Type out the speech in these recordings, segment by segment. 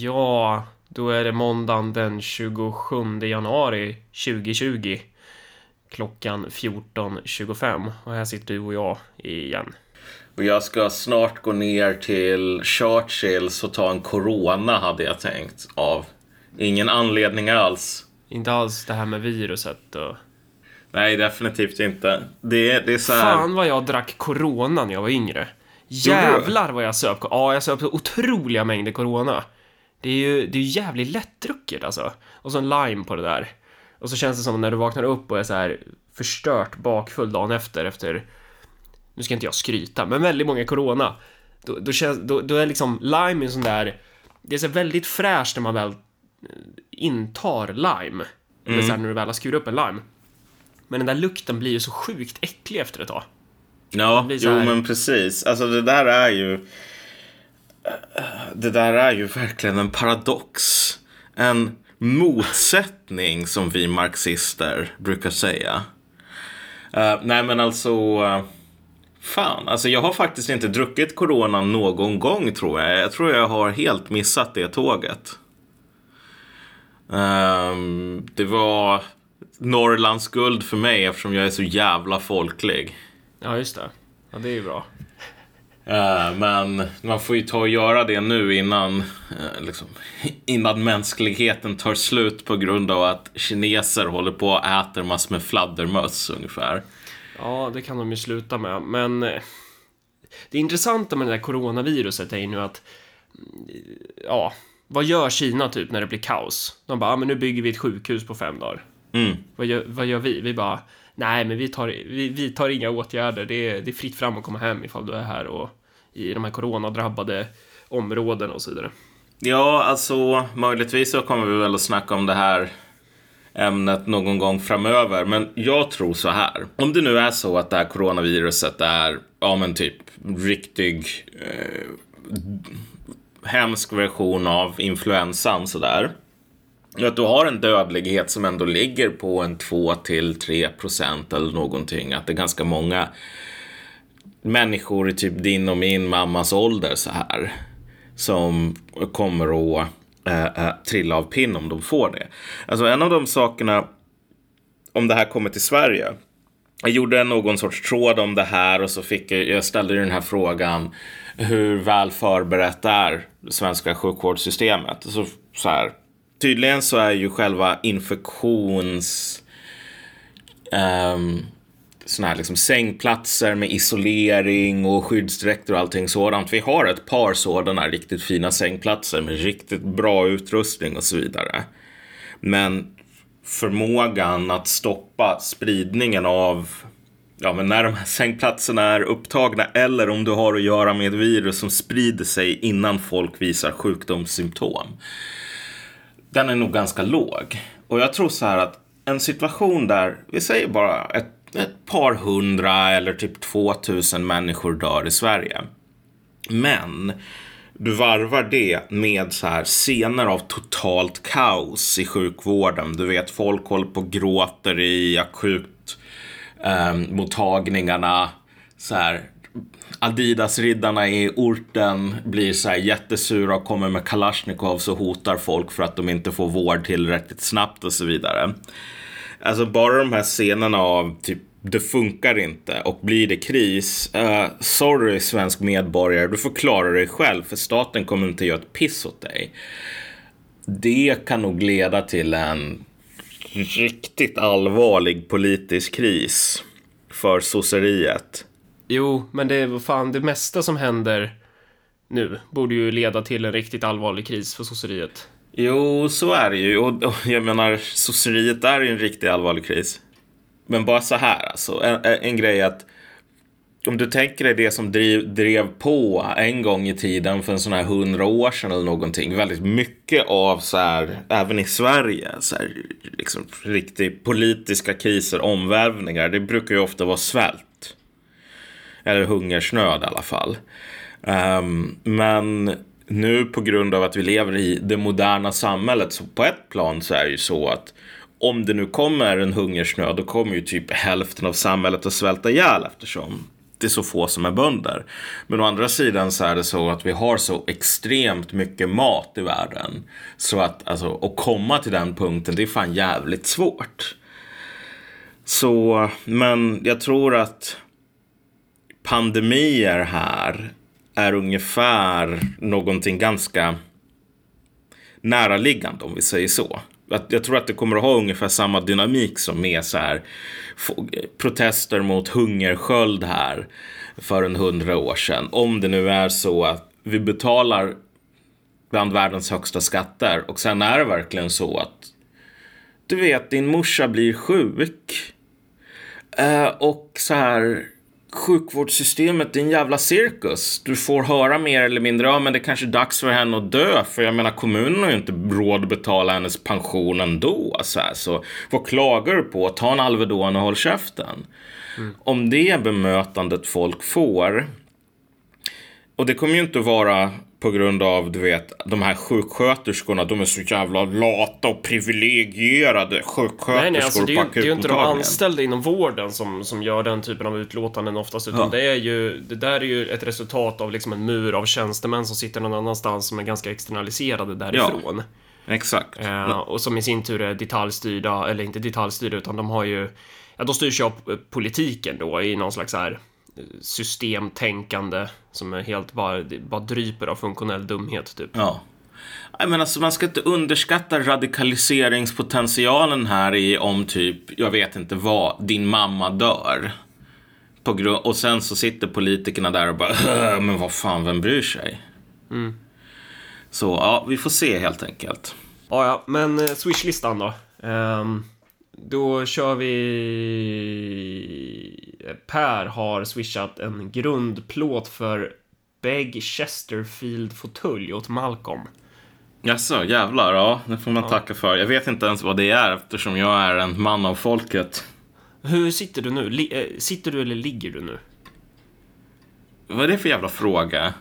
Ja, då är det måndagen den 27 januari 2020. Klockan 14.25 och här sitter du och jag igen. Och jag ska snart gå ner till Churchills och ta en Corona hade jag tänkt. Av ingen anledning alls. Inte alls det här med viruset och... Nej, definitivt inte. Det, det är så här... Fan vad jag drack Corona när jag var yngre. Jävlar vad jag söp. Ja, jag söp otroliga mängder Corona. Det är ju det är jävligt lättdrucket alltså. Och så en lime på det där. Och så känns det som när du vaknar upp och är så här förstört bakfull dagen efter, efter nu ska inte jag skryta, men väldigt många corona. Då, då, känns, då, då är liksom lime en sån där, det är så väldigt fräscht när man väl intar lime. Mm. Är så här, när du väl har skurit upp en lime. Men den där lukten blir ju så sjukt äcklig efter ett tag. Ja, jo men precis. Alltså det där är ju... Det där är ju verkligen en paradox. En motsättning som vi marxister brukar säga. Uh, nej men alltså... Uh, fan, alltså jag har faktiskt inte druckit Corona någon gång tror jag. Jag tror jag har helt missat det tåget. Uh, det var Norrlands guld för mig eftersom jag är så jävla folklig. Ja, just det. Ja, det är ju bra. Uh, men man får ju ta och göra det nu innan, uh, liksom, innan mänskligheten tar slut på grund av att kineser håller på och äter massor med fladdermöss ungefär. Ja, det kan de ju sluta med. Men uh, det intressanta med det där coronaviruset är ju nu att ja, vad gör Kina typ när det blir kaos? De bara, ja, men nu bygger vi ett sjukhus på fem dagar. Mm. Vad, gör, vad gör vi? Vi bara, nej, men vi tar, vi, vi tar inga åtgärder. Det är, det är fritt fram att komma hem ifall du är här och i de här coronadrabbade områdena och så vidare. Ja, alltså möjligtvis så kommer vi väl att snacka om det här ämnet någon gång framöver. Men jag tror så här. Om det nu är så att det här coronaviruset är, ja men typ riktig eh, hemsk version av influensan sådär att du har en dödlighet som ändå ligger på en 2 till 3 procent eller någonting. Att det är ganska många människor i typ din och min mammas ålder så här som kommer att äh, äh, trilla av pinn om de får det. Alltså en av de sakerna om det här kommer till Sverige. Jag gjorde någon sorts tråd om det här och så fick jag, jag ställde den här frågan hur väl förberett är det svenska sjukvårdssystemet? Så, så här, tydligen så är ju själva infektions... Um, såna här liksom sängplatser med isolering och skyddsdräkter och allting sådant. Vi har ett par sådana riktigt fina sängplatser med riktigt bra utrustning och så vidare. Men förmågan att stoppa spridningen av ja, men när de här sängplatserna är upptagna eller om du har att göra med virus som sprider sig innan folk visar sjukdomssymptom den är nog ganska låg. Och jag tror så här att en situation där, vi säger bara ett, ett par hundra eller typ två tusen människor dör i Sverige. Men du varvar det med så här scener av totalt kaos i sjukvården. Du vet, folk håller på och gråter i akut eh, mottagningarna. Så här, Adidas-riddarna i orten blir så här jättesura och kommer med kalasjnikovs och hotar folk för att de inte får vård tillräckligt snabbt och så vidare. Alltså bara de här scenerna av typ det funkar inte och blir det kris, uh, sorry svensk medborgare, du får klara dig själv för staten kommer inte göra ett piss åt dig. Det kan nog leda till en riktigt allvarlig politisk kris för sosseriet. Jo, men det är fan det mesta som händer nu borde ju leda till en riktigt allvarlig kris för sosseriet. Jo, så är det ju. Och, och jag menar, sosseriet är ju en riktigt allvarlig kris. Men bara så här alltså. En, en grej att om du tänker dig det som driv, drev på en gång i tiden för en sån här hundra år sedan eller någonting. Väldigt mycket av så här, även i Sverige, så här, liksom riktigt politiska kriser, omvälvningar. Det brukar ju ofta vara svält. Eller hungersnöd i alla fall. Um, men nu på grund av att vi lever i det moderna samhället så på ett plan så är det ju så att om det nu kommer en hungersnöd då kommer ju typ hälften av samhället att svälta ihjäl eftersom det är så få som är bönder. Men å andra sidan så är det så att vi har så extremt mycket mat i världen. Så att alltså, att komma till den punkten, det är fan jävligt svårt. Så, men jag tror att pandemier här är ungefär någonting ganska näraliggande om vi säger så. jag tror att det kommer att ha ungefär samma dynamik som med så här protester mot hungersköld här för en hundra år sedan. Om det nu är så att vi betalar bland världens högsta skatter och sen är det verkligen så att du vet, din morsa blir sjuk. Eh, och så här, sjukvårdssystemet är en jävla cirkus. Du får höra mer eller mindre, ja men det är kanske är dags för henne att dö. För jag menar kommunen har ju inte råd att betala hennes pension ändå. Så, här, så vad klagar du på? Ta en Alvedon och håll käften. Mm. Om det är bemötandet folk får. Och det kommer ju inte vara på grund av, du vet, de här sjuksköterskorna. De är så jävla lata och privilegierade sjuksköterskor nej, nej, alltså, det, är ju, det är ju inte de anställda inom vården som, som gör den typen av utlåtanden oftast. Utan ja. det är ju, det där är ju ett resultat av liksom en mur av tjänstemän som sitter någon annanstans som är ganska externaliserade därifrån. Ja, exakt. Eh, och som i sin tur är detaljstyrda, eller inte detaljstyrda, utan de har ju, ja, de styrs ju av politiken då i någon slags här systemtänkande som är helt bara, bara dryper av funktionell dumhet typ. Ja. Men alltså, man ska inte underskatta radikaliseringspotentialen här i om typ, jag vet inte vad, din mamma dör. På grund, och sen så sitter politikerna där och bara, men vad fan, vem bryr sig? Mm. Så ja, vi får se helt enkelt. Ja, ja, men eh, Swish-listan då. Um, då kör vi... Per har swishat en grundplåt för Beg Chesterfield fåtölj åt Malcolm. Jaså, jävlar. Ja, det får man ja. tacka för. Jag vet inte ens vad det är eftersom jag är en man av folket. Hur sitter du nu? Li äh, sitter du eller ligger du nu? Vad är det för jävla fråga?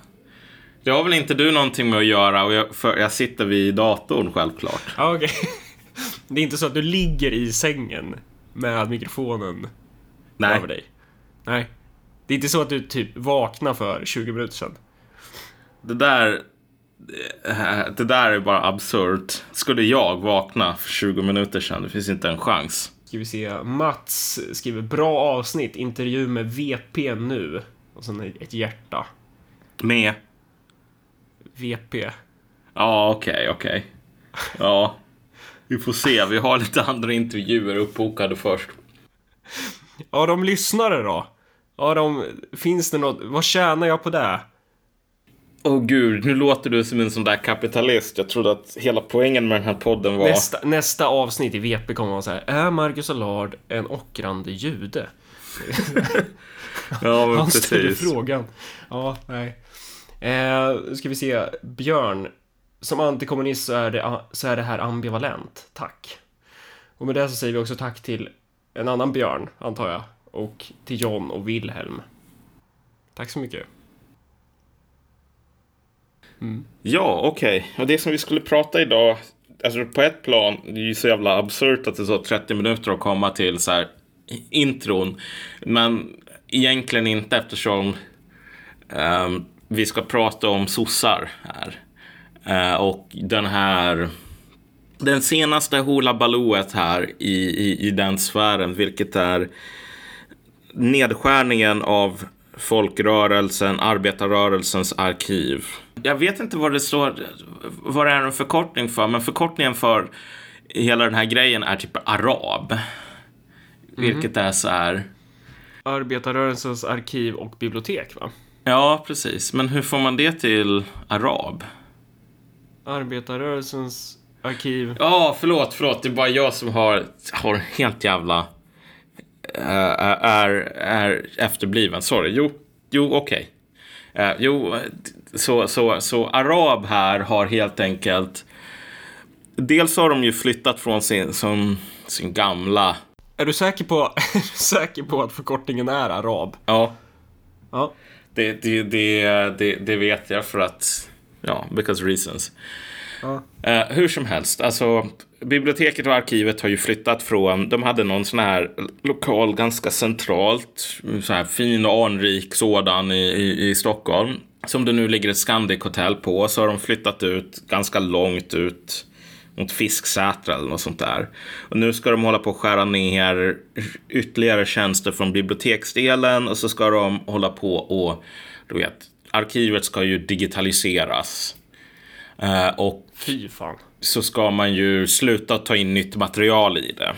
Det har väl inte du någonting med att göra och jag, jag sitter vid datorn självklart. Okej. Okay. Det är inte så att du ligger i sängen med mikrofonen Nej. över dig? Nej. Det är inte så att du typ vaknar för 20 minuter sedan? Det där... Det där är bara absurt. Skulle jag vakna för 20 minuter sedan? Det finns inte en chans. Ska vi se. Mats skriver bra avsnitt. Intervju med VP nu. Och sen ett hjärta. Med? VP. Ja, okej, okay, okej. Okay. Ja. Vi får se, vi har lite andra intervjuer uppbokade först. Ja, de lyssnare då? Ja, de... Finns det något? Vad tjänar jag på det? Åh oh, gud, nu låter du som en sån där kapitalist. Jag trodde att hela poängen med den här podden var... Nästa, nästa avsnitt i VP kommer vara så här. Är Marcus Allard en ockrande jude? ja, men Han precis. ställer frågan. Ja, nej. Eh, ska vi se. Björn som antikommunist så är, det, så är det här ambivalent. Tack. Och med det så säger vi också tack till en annan Björn, antar jag, och till John och Wilhelm. Tack så mycket. Mm. Ja, okej. Okay. Och det som vi skulle prata idag, alltså på ett plan, det är ju så jävla absurt att det tar 30 minuter att komma till så här intron. Men egentligen inte eftersom um, vi ska prata om sossar här. Eh, och den här den senaste Hoola Balooet här i, i, i den sfären, vilket är nedskärningen av folkrörelsen, arbetarrörelsens arkiv. Jag vet inte vad det står, vad det är en förkortning för, men förkortningen för hela den här grejen är typ arab. Mm. Vilket är så här... Arbetarrörelsens arkiv och bibliotek, va? Ja, precis. Men hur får man det till arab? Arbetarrörelsens arkiv. Ja, förlåt, förlåt. Det är bara jag som har, har helt jävla... Uh, är, är efterbliven. Sorry. Jo, jo okej. Okay. Uh, jo, så, så, så arab här har helt enkelt... Dels har de ju flyttat från sin, som, sin gamla... Är du säker på, är du säker på att förkortningen är arab? Ja. Ja. Det, det, det, det, det vet jag för att ja, because reasons. Ja. Uh, hur som helst, alltså biblioteket och arkivet har ju flyttat från, de hade någon sån här lokal ganska centralt, så här fin och anrik sådan i, i, i Stockholm. Som det nu ligger ett Scandic hotell på, så har de flyttat ut ganska långt ut mot Fisksätra eller något sånt där. Och nu ska de hålla på att skära ner ytterligare tjänster från biblioteksdelen och så ska de hålla på och, du vet, arkivet ska ju digitaliseras. Uh, och Fy fan. så ska man ju sluta ta in nytt material i det.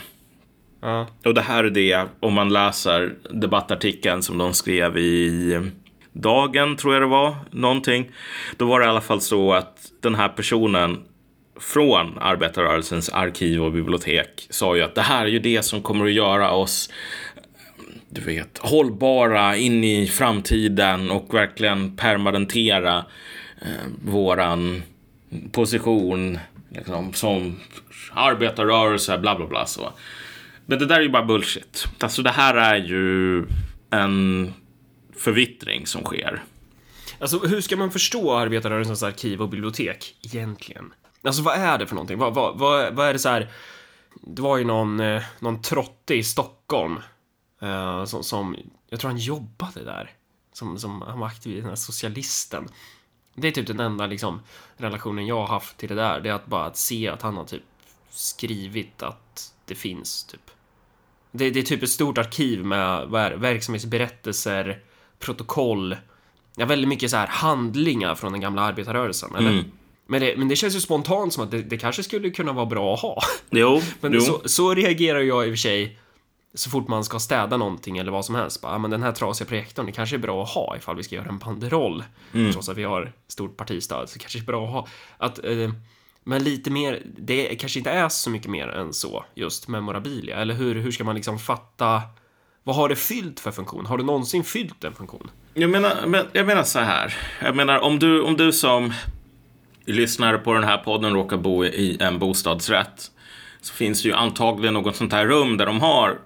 Ja. Och det här är det, om man läser debattartikeln som de skrev i Dagen, tror jag det var, någonting. Då var det i alla fall så att den här personen från arbetarrörelsens arkiv och bibliotek sa ju att det här är ju det som kommer att göra oss du vet, hållbara in i framtiden och verkligen permanentera eh, våran position liksom, som arbetarrörelse, bla bla bla. Så. Men det där är ju bara bullshit. Alltså det här är ju en förvittring som sker. Alltså hur ska man förstå arbetarrörelsens arkiv och bibliotek egentligen? Alltså vad är det för någonting? Vad, vad, vad, vad är det så här? Det var ju någon, eh, någon trotte i Stockholm eh, som, som, jag tror han jobbade där. Som, som han var aktiv i den här socialisten. Det är typ den enda liksom, relationen jag har haft till det där. Det är att bara att se att han har typ skrivit att det finns typ. Det, det är typ ett stort arkiv med det, verksamhetsberättelser, protokoll. Ja, väldigt mycket så här handlingar från den gamla arbetarrörelsen, eller? Mm. Men det, men det känns ju spontant som att det, det kanske skulle kunna vara bra att ha. Jo, Men jo. Så, så reagerar jag i och för sig så fort man ska städa någonting eller vad som helst. Bara, "Ah, men den här trasiga projektorn, det kanske är bra att ha ifall vi ska göra en banderoll. Mm. Trots att vi har stort partistöd, så kanske det är bra att ha. Att, eh, men lite mer, det kanske inte är så mycket mer än så, just memorabilia. Eller hur, hur ska man liksom fatta, vad har det fyllt för funktion? Har det någonsin fyllt en funktion? Jag menar, men, jag menar så här. Jag menar om du, om du som lyssnare på den här podden råkar bo i en bostadsrätt så finns det ju antagligen något sånt här rum där de har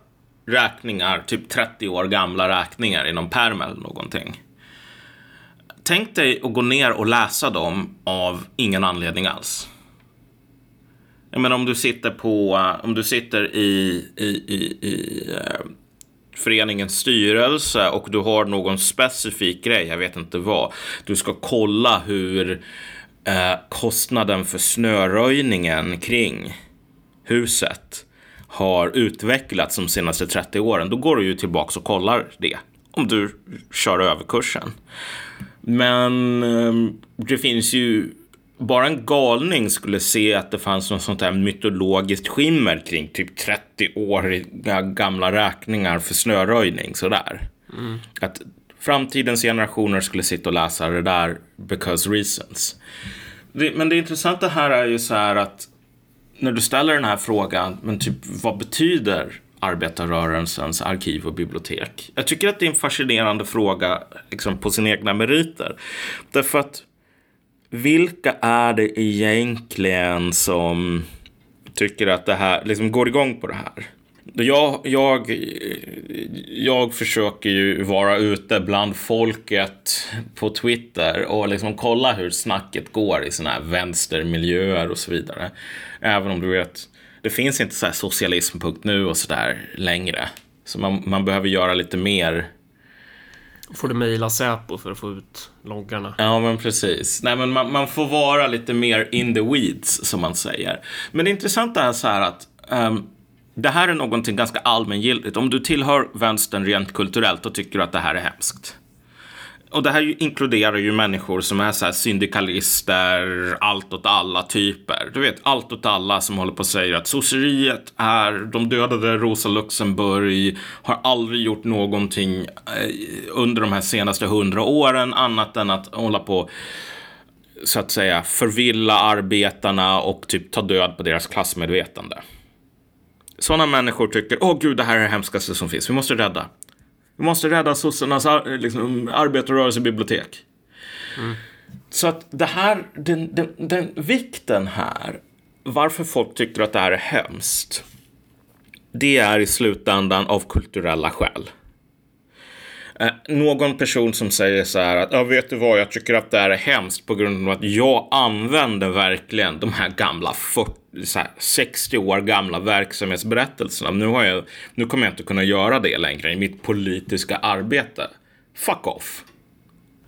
räkningar, typ 30 år gamla räkningar i någon pärm eller någonting. Tänk dig att gå ner och läsa dem av ingen anledning alls. Jag menar om du sitter på, om du sitter i, i, i, i eh, föreningens styrelse och du har någon specifik grej, jag vet inte vad. Du ska kolla hur eh, kostnaden för snöröjningen kring huset har utvecklats de senaste 30 åren. Då går du ju tillbaks och kollar det. Om du kör över kursen. Men eh, det finns ju bara en galning skulle se att det fanns något sånt här mytologiskt skimmer kring typ 30 år gamla räkningar för snöröjning sådär. Att framtidens generationer skulle sitta och läsa det där because reasons. Det, men det intressanta här är ju så här att när du ställer den här frågan, men typ vad betyder arbetarrörelsens arkiv och bibliotek? Jag tycker att det är en fascinerande fråga liksom på sina egna meriter. Därför att vilka är det egentligen som tycker att det här, liksom går igång på det här? Jag, jag, jag försöker ju vara ute bland folket på Twitter och liksom kolla hur snacket går i såna här vänstermiljöer och så vidare. Även om du vet, det finns inte så här socialism.nu och sådär längre. Så man, man behöver göra lite mer Får du mejla Säpo för att få ut loggarna? Ja, men precis. Nej, men man, man får vara lite mer in the weeds, som man säger. Men det intressanta är så här att ehm, det här är någonting ganska allmängiltigt. Om du tillhör vänstern rent kulturellt och tycker att det här är hemskt. Och det här ju inkluderar ju människor som är så här syndikalister, allt åt alla typer. Du vet, allt åt alla som håller på och säger att sosseriet är, de dödade Rosa Luxemburg, har aldrig gjort någonting eh, under de här senaste hundra åren annat än att hålla på så att säga förvilla arbetarna och typ ta död på deras klassmedvetande. Sådana människor tycker, åh gud, det här är det hemskaste som finns, vi måste rädda. Vi måste rädda sossarnas ar- liksom, arbetarrörelsebibliotek. Så att det här, den, den, den vikten här, varför folk tycker att det här är hemskt, det är i slutändan av kulturella skäl. Eh, någon person som säger så här att, ja vet du vad, jag tycker att det här är hemskt på grund av att jag använder verkligen de här gamla 40, här, 60 år gamla verksamhetsberättelserna. Nu, har jag, nu kommer jag inte kunna göra det längre i mitt politiska arbete. Fuck off.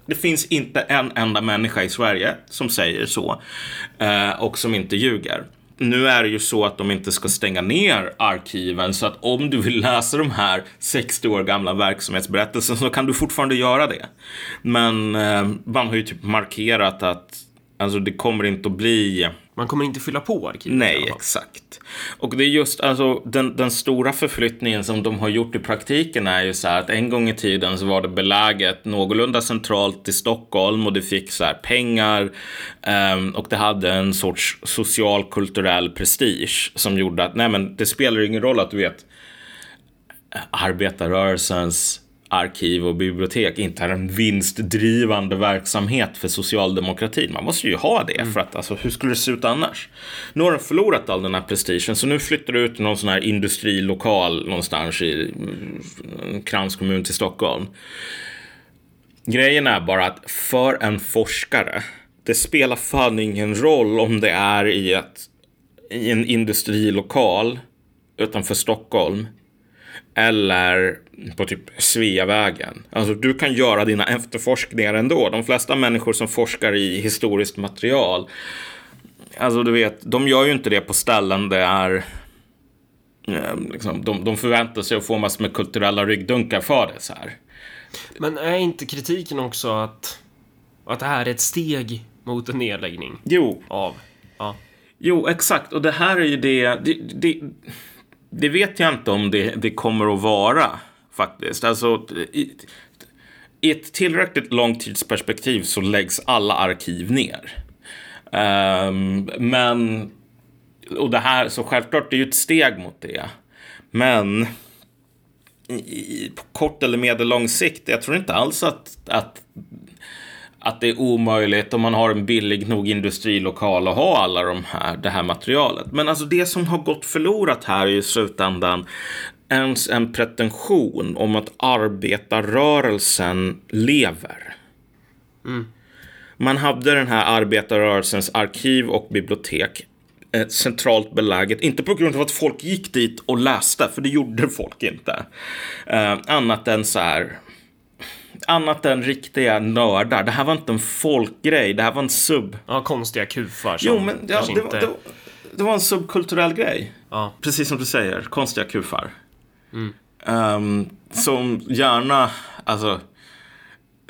Det finns inte en enda människa i Sverige som säger så eh, och som inte ljuger nu är det ju så att de inte ska stänga ner arkiven så att om du vill läsa de här 60 år gamla verksamhetsberättelserna så kan du fortfarande göra det. Men eh, man har ju typ markerat att alltså det kommer inte att bli man kommer inte fylla på arkivet. Nej, exakt. Och det är just alltså den, den stora förflyttningen som de har gjort i praktiken är ju så här att en gång i tiden så var det beläget någorlunda centralt i Stockholm och det fick så här pengar um, och det hade en sorts social kulturell prestige som gjorde att nej, men det spelar ingen roll att du vet arbetarrörelsens arkiv och bibliotek inte är en vinstdrivande verksamhet för socialdemokratin. Man måste ju ha det, mm. för att alltså, hur skulle det se ut annars? Nu har de förlorat all den här prestigen, så nu flyttar du ut någon sån här industrilokal någonstans i en kranskommun till Stockholm. Grejen är bara att för en forskare, det spelar fan ingen roll om det är i, ett, i en industrilokal utanför Stockholm eller på typ Sveavägen. Alltså du kan göra dina efterforskningar ändå. De flesta människor som forskar i historiskt material, alltså du vet, de gör ju inte det på ställen där är eh, Liksom, de, de förväntar sig att få massor med kulturella ryggdunkar för det så här. Men är inte kritiken också att, att det här är ett steg mot en nedläggning? Jo. Av, ja. Jo, exakt. Och det här är ju det, det, det det vet jag inte om det, det kommer att vara faktiskt. Alltså, i, i ett tillräckligt långtidsperspektiv så läggs alla arkiv ner. Um, men, och det här, så självklart det är ju ett steg mot det. Men i, på kort eller medellång sikt, jag tror inte alls att, att att det är omöjligt om man har en billig nog industrilokal att ha alla de här, det här materialet. Men alltså det som har gått förlorat här i slutändan ens en pretension om att arbetarrörelsen lever. Mm. Man hade den här arbetarrörelsens arkiv och bibliotek eh, centralt beläget. Inte på grund av att folk gick dit och läste, för det gjorde folk inte. Eh, annat än så här annat än riktiga nördar. Det här var inte en folkgrej, det här var en sub. Ja, konstiga kufar som Jo, men ja, det, inte... det, det, var en subkulturell grej. Ja. Precis som du säger, konstiga kufar. Mm. Um, som gärna, alltså,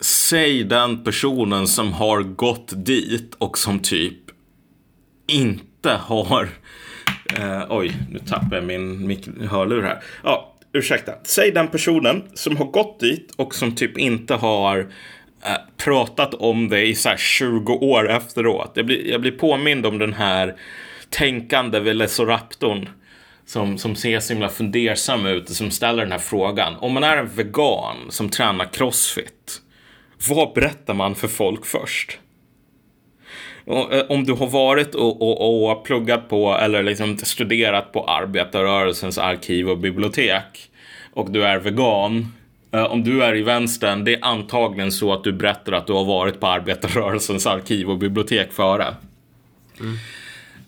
säg den personen som har gått dit och som typ inte har Uh, oj, nu tappar jag min, hörlur här. Ja, ursäkta, säg den personen som har gått dit och som typ inte har eh, pratat om det i så 20 år efteråt. Jag blir, jag blir påmind om den här tänkande velociraptorn som, som ser så himla fundersam ut och som ställer den här frågan. Om man är en vegan som tränar crossfit, vad berättar man för folk först? Eh, om du har varit och, och, och pluggat på eller liksom studerat på arbetarrörelsens arkiv och bibliotek och du är vegan eh, om du är i vänstern, det är antagligen så att du berättar att du har varit på arbetarrörelsens arkiv och bibliotek före. Mm.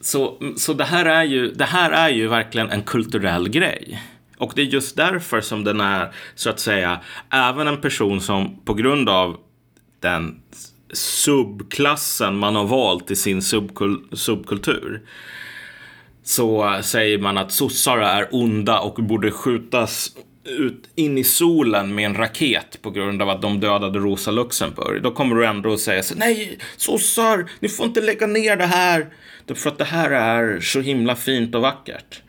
Så, så det, här är ju, det här är ju verkligen en kulturell grej. Och det är just därför som den är, så att säga, även en person som på grund av den subklassen man har valt i sin subkul subkultur så säger man att sossar är onda och borde skjutas ut in i solen med en raket på grund av att de dödade Rosa Luxemburg. Då kommer du ändå att säga så nej, sossar, ni får inte lägga ner det här. För att det här är så himla fint och vackert.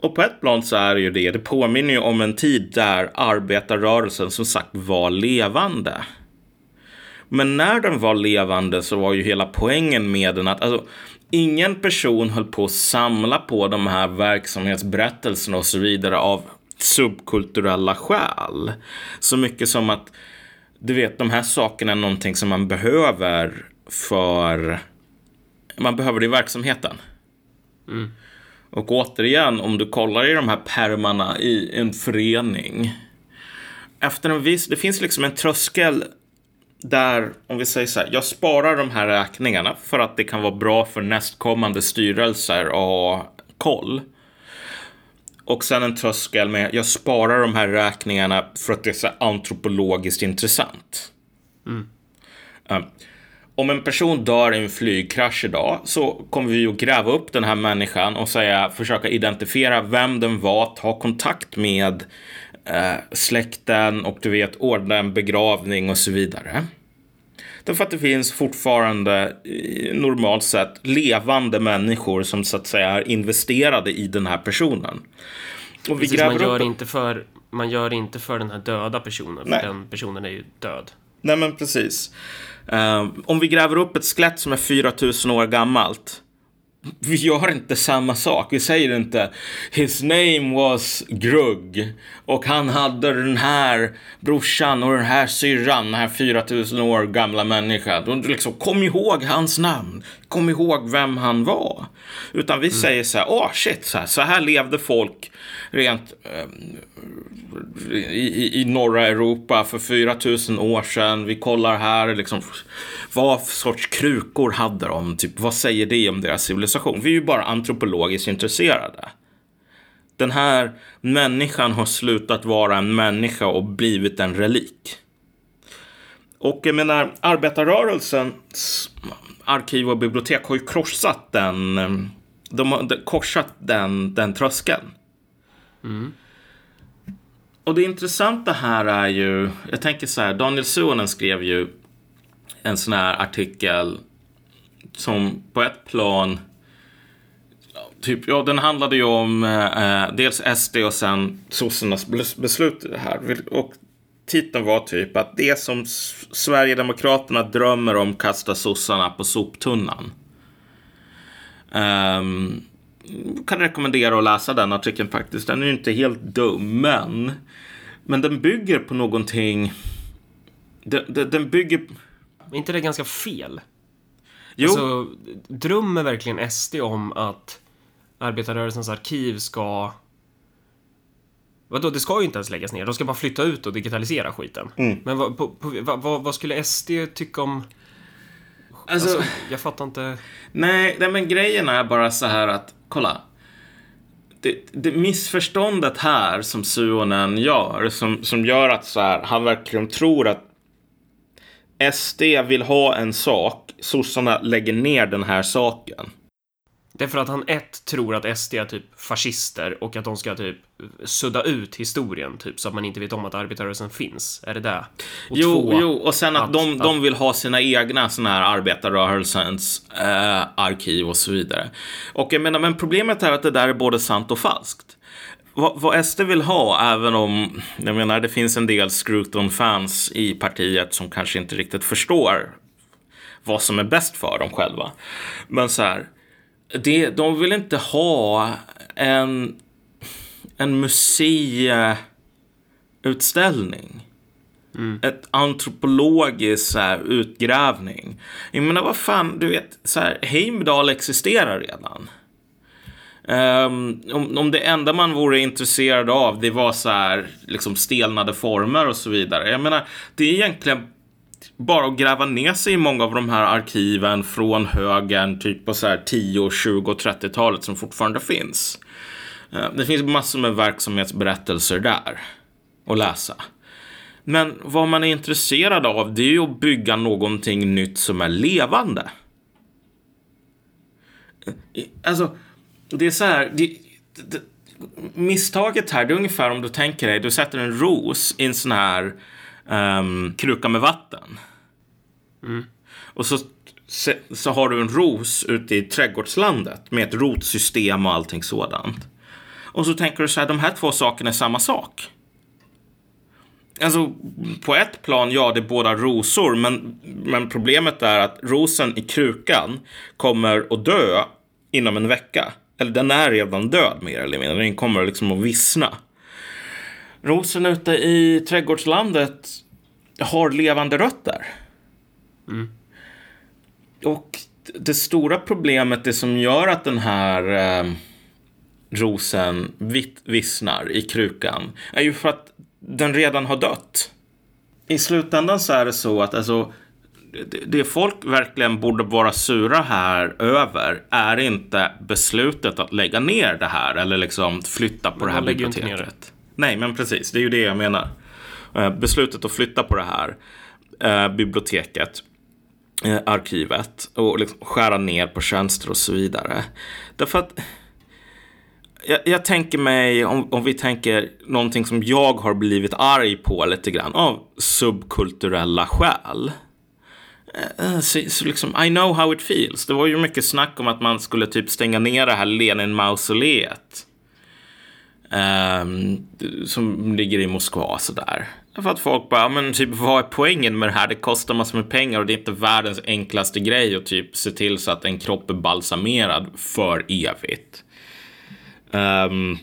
Och på ett plan så är det ju det. Det påminner ju om en tid där arbetarrörelsen som sagt var levande. Men när den var levande så var ju hela poängen med den att alltså, ingen person höll på att samla på de här verksamhetsberättelserna och så vidare av subkulturella skäl. Så mycket som att du vet, de här sakerna är någonting som man behöver för man behöver det i verksamheten. Mm. Och återigen, om du kollar i de här permarna i en förening efter en viss, det finns liksom en tröskel där, om vi säger så här, jag sparar de här räkningarna för att det kan vara bra för nästkommande styrelser att ha koll. Och sen en tröskel med, jag sparar de här räkningarna för att det är så antropologiskt intressant. Mm. Om en person dör i en flygkrasch idag så kommer vi att gräva upp den här människan och säga, försöka identifiera vem den var, ta kontakt med eh, släkten och du vet ordna en begravning och så vidare. Därför att det finns fortfarande normalt sett levande människor som så att säga är investerade i den här personen. Och vi Precis, man, gör upp... inte för, man gör inte för den här döda personen, för den personen är ju död. Nej, men precis. Um, om vi gräver upp ett skelett som är 4000 år gammalt vi gör inte samma sak. Vi säger inte His name was Grugg och han hade den här brorsan och den här syrran, den här 4000 år gamla människan. liksom, kom ihåg hans namn. Kom ihåg vem han var. Utan vi mm. säger så här, åh oh, shit, så här, så här levde folk rent eh, i, i norra Europa för 4000 år sedan. Vi kollar här, liksom, vad sorts krukor hade de? Typ, vad säger det om deras civilisation? Vi är ju bara antropologiskt intresserade. Den här människan har slutat vara en människa och blivit en relik. Och jag menar, arbetarrörelsens arkiv och bibliotek har ju korsat den, de har korsat den, den tröskeln. Mm. Och det intressanta här är ju, jag tänker så här, Daniel Suonen skrev ju en sån här artikel som på ett plan Typ, ja, den handlade ju om eh, dels SD och sen sossarnas beslut här. Och titeln var typ att det som Sverigedemokraterna drömmer om kastar sossarna på soptunnan. Um, kan rekommendera att läsa den artikeln faktiskt. Den är ju inte helt dum, men, men den bygger på någonting. Den, den, den bygger... Är inte det ganska fel? Jo. Alltså, drömmer verkligen SD om att arbetarrörelsens arkiv ska... Vadå, det ska ju inte ens läggas ner. De ska bara flytta ut och digitalisera skiten. Mm. Men vad, på, på, vad, vad, skulle SD tycka om... Alltså, alltså, jag fattar inte. Nej, nej, men grejen är bara så här att, kolla. Det, det missförståndet här som Suonen gör, som, som gör att så här, han verkligen tror att SD vill ha en sak, sossarna lägger ner den här saken. Det är för att han ett tror att SD är typ fascister och att de ska typ sudda ut historien typ så att man inte vet om att arbetarrörelsen finns. Är det det? Och jo, två, jo, och sen att, att de, att, de vill ha sina egna sådana här arbetarrörelsens äh, arkiv och så vidare. Och jag menar, men problemet är att det där är både sant och falskt. Vad, vad SD vill ha, även om jag menar det finns en del Scruton-fans i partiet som kanske inte riktigt förstår vad som är bäst för dem själva. Men så här, det, de vill inte ha en, en museiutställning. Mm. Ett antropologisk så här, utgrävning. Jag menar, vad fan, du vet, så här, Heimdal existerar redan. Um, om, om det enda man vore intresserad av det var så här, liksom stelnade former och så vidare. Jag menar, det är egentligen bara att gräva ner sig i många av de här arkiven från högen. typ på så här 10, 20 och 30-talet som fortfarande finns. Eh, det finns massor med verksamhetsberättelser där att läsa. Men vad man är intresserad av det är ju att bygga någonting nytt som är levande. Eh, alltså, det är så här. Det, det, misstaget här, det är ungefär om du tänker dig, du sätter en ros i en sån här um, kruka med vatten. Mm. Och så, så har du en ros ute i trädgårdslandet med ett rotsystem och allting sådant. Och så tänker du så här, de här två sakerna är samma sak. Alltså, på ett plan, ja, det är båda rosor, men, men problemet är att rosen i krukan kommer att dö inom en vecka. Eller den är redan död mer eller mindre, den kommer liksom att vissna. Rosen ute i trädgårdslandet har levande rötter. Mm. Och det stora problemet, det som gör att den här eh, rosen vitt vissnar i krukan, är ju för att den redan har dött. I slutändan så är det så att alltså, det, folk verkligen borde vara sura här över är inte beslutet att lägga ner det här eller liksom flytta på Men det här biblioteket. Nej, men precis. Det är ju det jag menar. Eh, beslutet att flytta på det här eh, biblioteket, eh, arkivet och liksom skära ner på tjänster och så vidare. Därför att jag, jag tänker mig, om, om vi tänker någonting som jag har blivit arg på lite grann, av subkulturella skäl. Eh, eh, så, så liksom, I know how it feels. Det var ju mycket snack om att man skulle typ stänga ner det här Lenin-mausoleet. Ehm, som ligger i Moskva sådär. För att folk bara, men typ vad är poängen med det här? Det kostar massor med pengar och det är inte världens enklaste grej att typ se till så att en kropp är balsamerad för evigt. Um,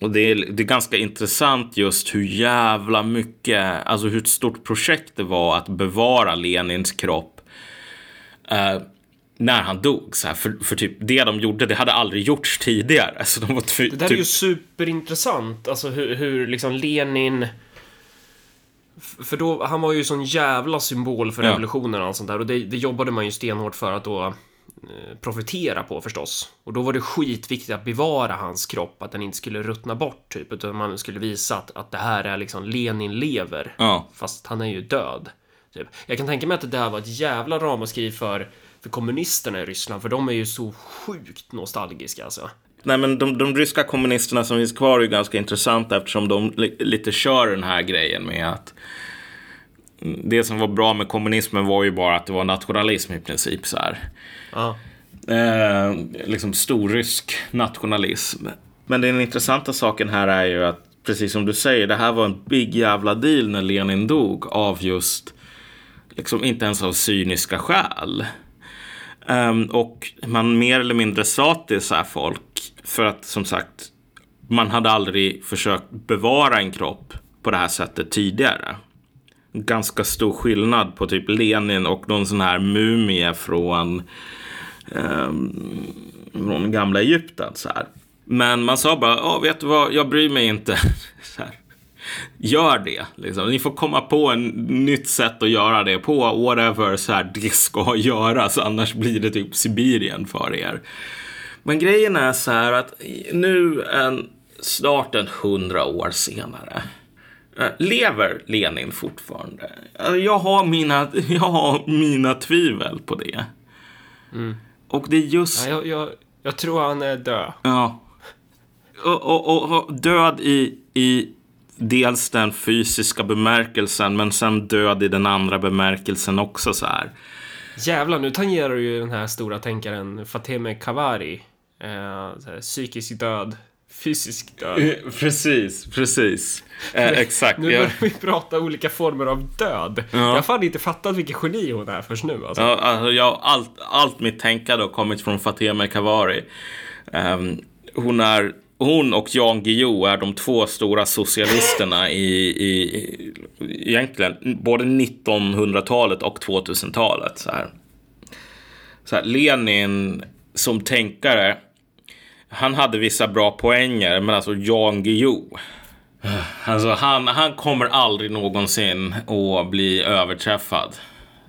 och det är, det är ganska intressant just hur jävla mycket, alltså hur ett stort projekt det var att bevara Lenins kropp Uh, när han dog. Så här, för, för typ det de gjorde, det hade aldrig gjorts tidigare. Så de var Det där typ, är ju superintressant, alltså hur, hur liksom Lenin... För då, han var ju sån jävla symbol för revolutionen och allt sånt där och det, det jobbade man ju stenhårt för att då eh, profitera på förstås. Och då var det skitviktigt att bevara hans kropp, att den inte skulle ruttna bort typ, utan man skulle visa att, att det här är liksom Lenin lever, Ja. fast han är ju död. Typ. Jag kan tänka mig att det där var ett jävla ramaskri för, för kommunisterna i Ryssland, för de är ju så sjukt nostalgiska alltså. Nej, men de, de ryska kommunisterna som finns kvar är ju ganska intressanta eftersom de li, lite kör den här grejen med att det som var bra med kommunismen var ju bara att det var nationalism i princip så här. Ja. Eh, liksom storrysk nationalism. Men den intressanta saken här är ju att precis som du säger, det här var en big jävla deal när Lenin dog av just liksom inte ens av cyniska skäl. Um, och man mer eller mindre sa till så här folk för att som sagt man hade aldrig försökt bevara en kropp på det här sättet tidigare. Ganska stor skillnad på typ Lenin och någon sån här mumie från um, från gamla Egypten. Så här. Men man sa bara, ja vet du vad, jag bryr mig inte. Så här. Gör det. Liksom. Ni får komma på en nytt sätt att göra det på. Whatever så här, det ska göras. Annars blir det typ Sibirien för er. Men grejen är så här att nu en, snart en hundra år senare. eh, Lever Lenin fortfarande? Eh, Jag har mina, jag har mina tvivel på det. Och det är just... Ja, jag, jag, jag tror han är död. Ja. Och, och, och död i, i dels den fysiska bemärkelsen men sen död i den andra bemärkelsen också så här. Jävlar, nu tangerar du ju den här stora tänkaren Fateme Kavari. Eh, psykisk död, fysisk död. Precis, precis. Eh, exakt. Nu börjar vi prata olika former av död. Jag har fan inte fattat vilket geni hon är först nu alltså. ja, alltså, jag, allt, allt mitt tänkande har kommit från Fatema Kavari. Ehm, hon, är, hon och Jan Guillou är de två stora socialisterna i, i egentligen både 1900-talet och 2000-talet. Så här. Så här, Lenin som tänkare, han hade vissa bra poänger, men alltså Jan Guillou. Alltså han, han kommer aldrig någonsin att bli överträffad.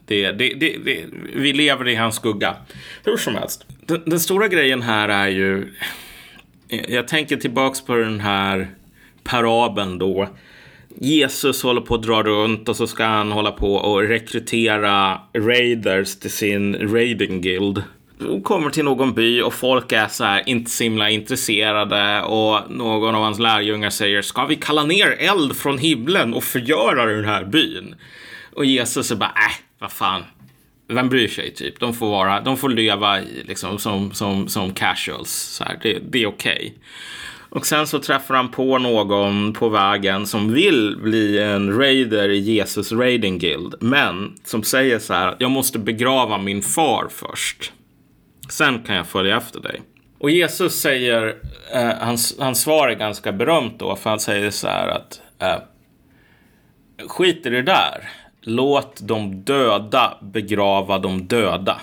Det, det, det, det, vi lever i hans skugga. Hur som helst. Den, den stora grejen här är ju... Eh, jag tänker tillbaks på den här parabeln då. Jesus håller på att dra runt och så ska han hålla på och rekrytera raiders till sin raiding guild. Och kommer till någon by och folk är så här inte så himla intresserade och någon av hans lärjungar säger ska vi kalla ner eld från himlen och förgöra den här byn? Och Jesus är bara äh, vad fan. Vem bryr sig typ? De får vara, de får leva liksom som, som, som casuals. Så här. Det, det är okej. Och sen så träffar han på någon på vägen som vill bli en raider i Jesus Raiding Guild. Men som säger så här, jag måste begrava min far först. Sen kan jag följa efter dig. Och Jesus säger, eh, hans, hans svar är ganska berömt då, för han säger så här att eh, skit i det där. Låt de döda begrava de döda.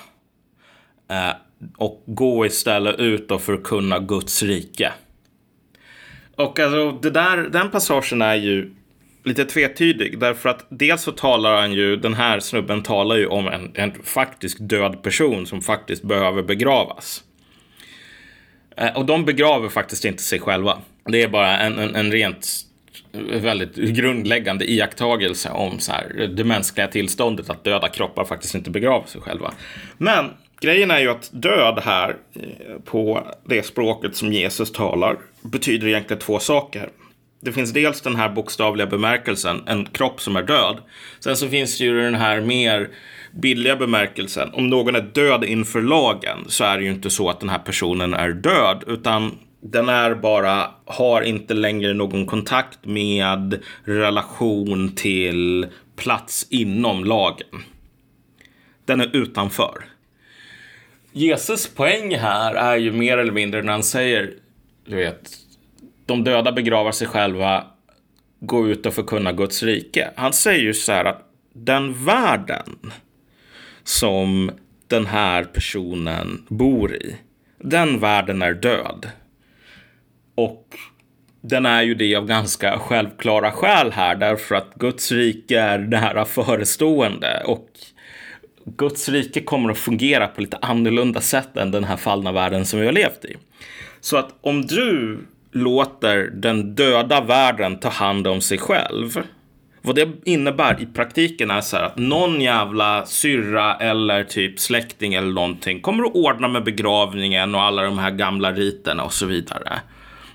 Eh, och gå istället ut och förkunna Guds rike. Och alltså, det där, den passagen är ju lite tvetydig. Därför att dels så talar han ju, den här snubben talar ju om en, en faktisk död person som faktiskt behöver begravas. Eh, och de begraver faktiskt inte sig själva. Det är bara en, en, en rent väldigt grundläggande iakttagelse om så här, det mänskliga tillståndet att döda kroppar faktiskt inte begraver sig själva. Men grejen är ju att död här eh, på det språket som Jesus talar betyder egentligen två saker. Det finns dels den här bokstavliga bemärkelsen, en kropp som är död. Sen så finns det ju den här mer billiga bemärkelsen. Om någon är död inför lagen så är det ju inte så att den här personen är död, utan den är bara, har inte längre någon kontakt med relation till plats inom lagen. Den är utanför. Jesus poäng här är ju mer eller mindre när han säger, du vet, de döda begravar sig själva, gå ut och förkunna Guds rike. Han säger ju så här att den världen som den här personen bor i, den världen är död. Och den är ju det av ganska självklara skäl här, därför att Guds rike är nära förestående och Guds rike kommer att fungera på lite annorlunda sätt än den här fallna världen som vi har levt i. Så att om du låter den döda världen ta hand om sig själv. Vad det innebär i praktiken är så här att någon jävla syrra eller typ släkting eller någonting kommer att ordna med begravningen och alla de här gamla riterna och så vidare.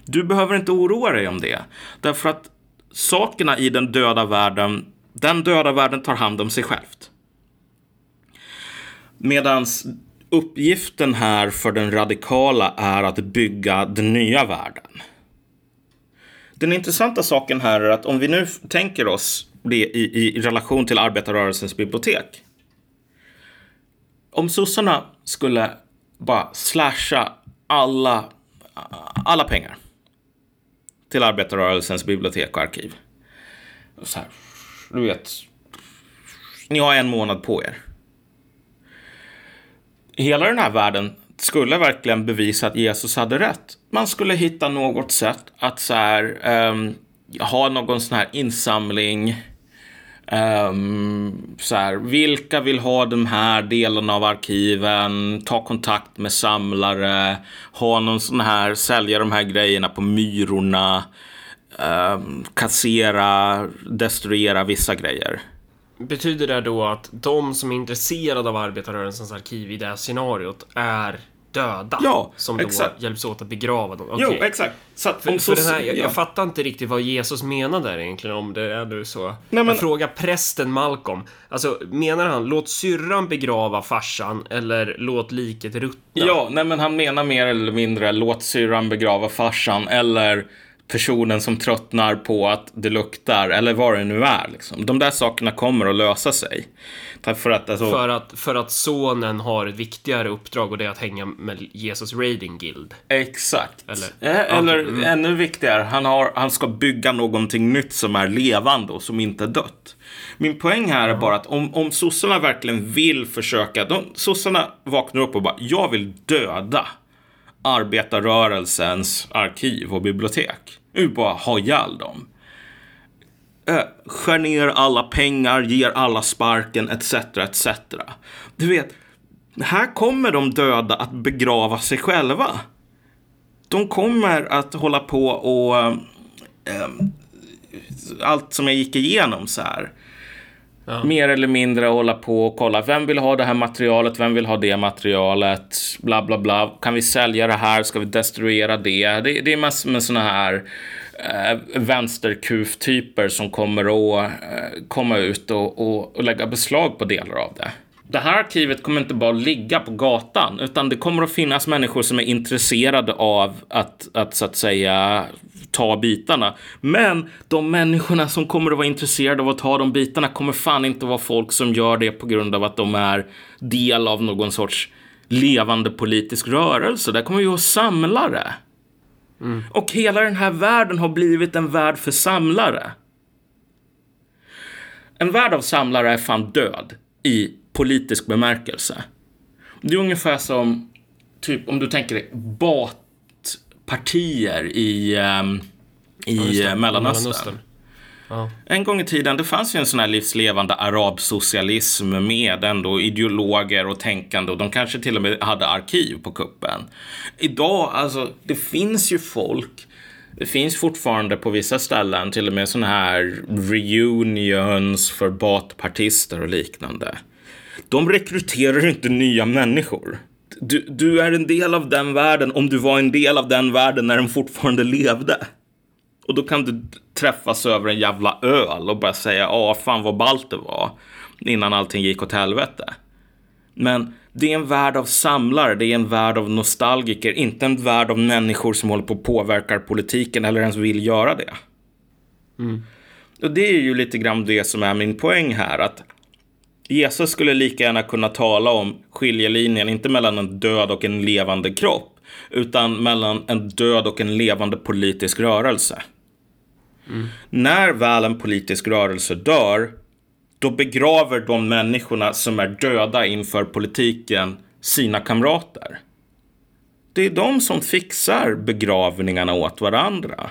Du behöver inte oroa dig om det. Därför att sakerna i den döda världen, den döda världen tar hand om sig självt. Medans uppgiften här för den radikala är att bygga den nya världen. Den intressanta saken här är att om vi nu tänker oss det i, i relation till arbetarrörelsens bibliotek. Om sossarna skulle bara slasha alla, alla pengar till arbetarrörelsens bibliotek och arkiv. Så här, du vet, ni har en månad på er hela den här världen skulle verkligen bevisa att Jesus hade rätt. Man skulle hitta något sätt att så här, um, ha någon sån här insamling. Um, så här, vilka vill ha de här delarna av arkiven? Ta kontakt med samlare. Ha någon sån här, sälja de här grejerna på Myrorna. Um, kassera, destruera vissa grejer. Betyder det då att de som är intresserade av arbetarrörelsens arkiv i det här scenariot är döda? Ja, Som då exakt. hjälps åt att begrava dem? Jo, Okej. exakt. Så att För, om för så, den här, jag, ja. jag fattar inte riktigt vad Jesus menar där egentligen, om det är nu så. Nej, men- Jag frågar prästen Malcolm. Alltså, menar han låt syrran begrava farsan eller låt liket ruttna? Ja, nej men han menar mer eller mindre låt syrran begrava farsan eller personen som tröttnar på att det luktar eller vad det nu är. Liksom. De där sakerna kommer att lösa sig. Därför att alltså, För att, för att sonen har ett viktigare uppdrag och det är att hänga med Jesus Raiding Guild. Exakt. Eller- Eh, eller mm. ännu viktigare, han, har, han ska bygga någonting nytt som är levande och som inte är dött. Min poäng här är bara att om, om sossarna verkligen vill försöka, de, sossarna vaknar upp och bara, jag vill döda arbetarrörelsens arkiv och bibliotek. Jag bara ha ihjäl dem. Eh, skär ner alla pengar, ger alla sparken, etc. etc. Du vet, här kommer de döda att begrava sig själva. De kommer att hålla på och... eh, eh allt som jag gick igenom så här. Ja. Mer eller mindre hålla på och kolla. Vem vill ha det här materialet? Vem vill ha det materialet? Bla, bla, bla. Kan vi sälja det här? Ska vi destruera det? Det, det är massor med sådana här eh, vänsterkuf-typer som kommer att eh, komma ut och, och, och lägga beslag på delar av det. Det här arkivet kommer inte bara ligga på gatan, utan det kommer att finnas människor som är intresserade av att, att så att säga ta bitarna. Men de människorna som kommer att vara intresserade av att ta de bitarna kommer fan inte vara folk som gör det på grund av att de är del av någon sorts levande politisk rörelse. Där kommer vi ha samlare. Och hela den här världen har blivit en värld för samlare. En värld av samlare är fan död i politisk bemärkelse. Det är ungefär som, typ om du tänker dig, batpartier i, ehm, i det, eh, Mellanöstern. Mellanöstern. Ja. En gång i tiden, det fanns ju en sån här livslevande arabsocialism med ändå ideologer och tänkande och de kanske till och med hade arkiv på kuppen. Idag, alltså, det finns ju folk det finns fortfarande på vissa ställen till och med såna här reunions för batpartister och liknande. De rekryterar inte nya människor. Du, du är en del av den världen om du var en del av den världen när den fortfarande levde. Och då kan du träffas över en jävla öl och bara säga ja, fan vad ballt det var innan allting gick åt helvete. Men det är en värld av samlare, det är en värld av nostalgiker, inte en värld av människor som håller på och påverkar politiken eller ens vill göra det. Mm. Och det är ju lite grann det som är min poäng här, att Jesus skulle lika gärna kunna tala om skiljelinjen, inte mellan en död och en levande kropp, utan mellan en död och en levande politisk rörelse. Mm. När väl en politisk rörelse dör, då begraver de människorna som är döda inför politiken sina kamrater. Det är de som fixar begravningarna åt varandra.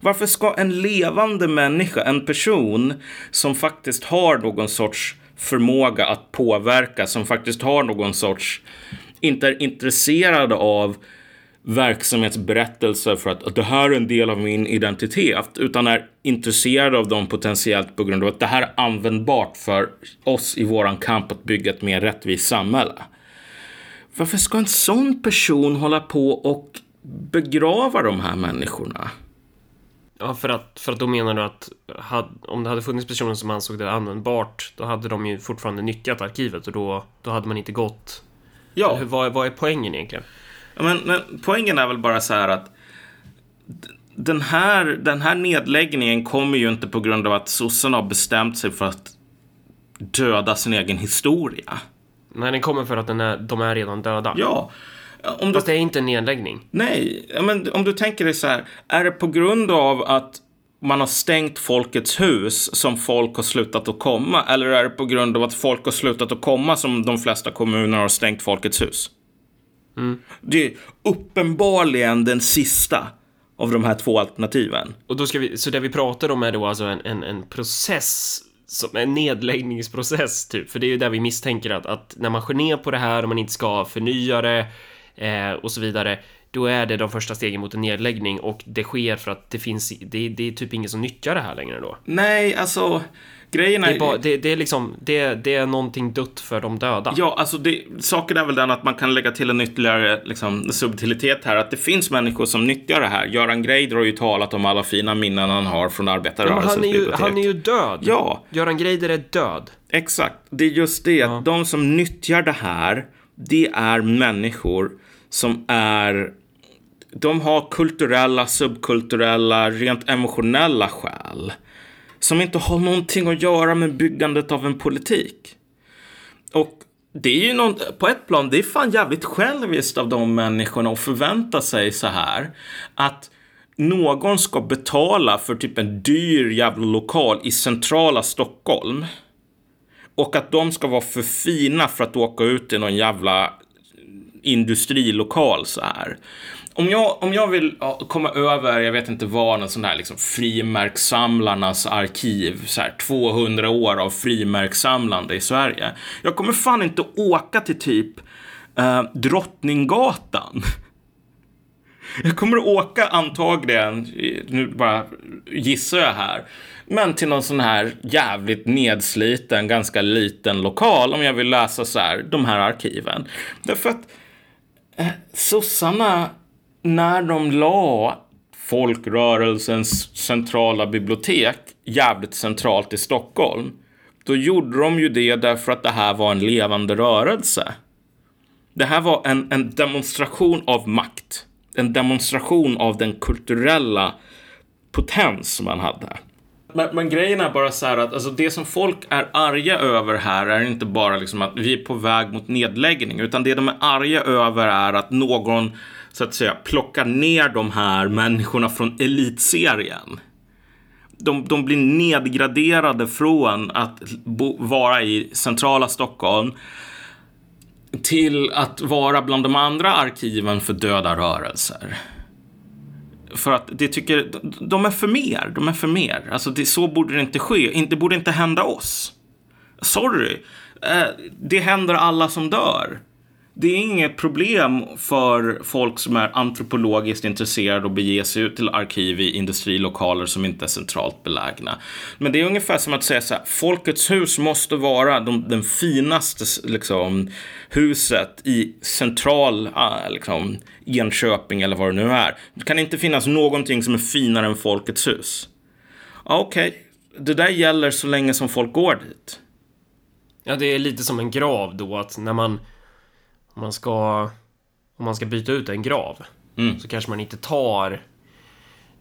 Varför ska en levande människa, en person som faktiskt har någon sorts förmåga att påverka, som faktiskt har någon sorts, inte är intresserad av verksamhetsberättelser för att, att det här är en del av min identitet, utan är intresserad av dem potentiellt på grund av att det här är användbart för oss i våran kamp att bygga ett mer rättvist samhälle. Varför ska en sån person hålla på och begrava de här människorna? Ja, för att, för att då menar du att had, om det hade funnits personer som ansåg det användbart, då hade de ju fortfarande nyttjat arkivet och då, då hade man inte gått... Ja. Hur, vad, vad är poängen egentligen? Ja, Men, men poängen är väl bara så här att den här, den här nedläggningen kommer ju inte på grund av att sossarna har bestämt sig för att döda sin egen historia. Nej, den kommer för att den är, de är redan döda. Ja, om du, Fast det är inte en nedläggning. nej, men om du tänker dig så här, är det på grund av att man har stängt Folkets hus som folk har slutat att komma? Eller är det på grund av att folk har slutat att komma som de flesta kommuner har stängt Folkets hus? Det är uppenbarligen den sista av de här två alternativen. Och då ska vi, så det vi pratar om är då alltså en, en, en process, som en nedläggningsprocess typ. För det är ju där vi misstänker att, att när man skär ner på det här och man inte ska förnya det eh, och så vidare, då är det de första stegen mot en nedläggning och det sker för att det finns, det, det är typ ingen som nyttjar det här längre då. Nej, alltså grejen är... Det är, bara, det, det är liksom, det, det är någonting dött för de döda. Ja, alltså det, saken är väl den att man kan lägga till en ytterligare liksom, subtilitet här. Att det finns människor som nyttjar det här. Göran Greider har ju talat om alla fina minnen han har från Ja, arbetarrörelsens han, är ju, bibliotek. han är ju död. Ja. Göran Greider är död. Exakt. Det är just det. Att de som nyttjar det här, det är människor som är... De har kulturella, subkulturella, rent emotionella skäl. Som inte har någonting att göra med byggandet av en politik. Och det är ju någon, på ett plan, det är fan jävligt själviskt av de människorna att förvänta sig så här. Att någon ska betala för typ en dyr jävla lokal i centrala Stockholm. Och att de ska vara för fina för att åka ut i någon jävla industrilokal så här. Om jag, om jag vill komma över, jag vet inte vad, någon sån där liksom frimärkssamlarnas arkiv, så här 200 år av frimärkssamlande i Sverige. Jag kommer fan inte åka till typ eh, Drottninggatan. Jag kommer åka antagligen, nu bara gissar jag här, men till någon sån här jävligt nedsliten, ganska liten lokal om jag vill läsa så här, de här arkiven. Därför att sossarna, när de la folkrörelsens centrala bibliotek jävligt centralt i Stockholm, då gjorde de ju det därför att det här var en levande rörelse. Det här var en, en demonstration av makt. En demonstration av den kulturella potens man hade. Men, men grejen är bara så här att alltså det som folk är arga över här är inte bara liksom att vi är på väg mot nedläggning, utan det de är arga över är att någon så att säga plockar ner de här människorna från elitserien. De, de blir nedgraderade från att bo, vara i centrala Stockholm till att vara bland de andra arkiven för döda rörelser. För att det tycker, de är för mer, de är för mer. Alltså det, så borde det inte ske, det borde inte hända oss. Sorry, eh, det händer alla som dör det är inget problem för folk som är antropologiskt intresserade att bege sig ut till arkiv i industrilokaler som inte är centralt belägna. Men det är ungefär som att säga så här, Folkets hus måste vara de, den finaste liksom, huset i central ah, liksom, Enköping eller vad det nu är. Det kan inte finnas någonting som är finare än Folkets hus. Okej, okay. det där gäller så länge som folk går dit. Ja, det är lite som en grav då, att när man om man ska, om man ska byta ut en grav mm. så kanske man inte tar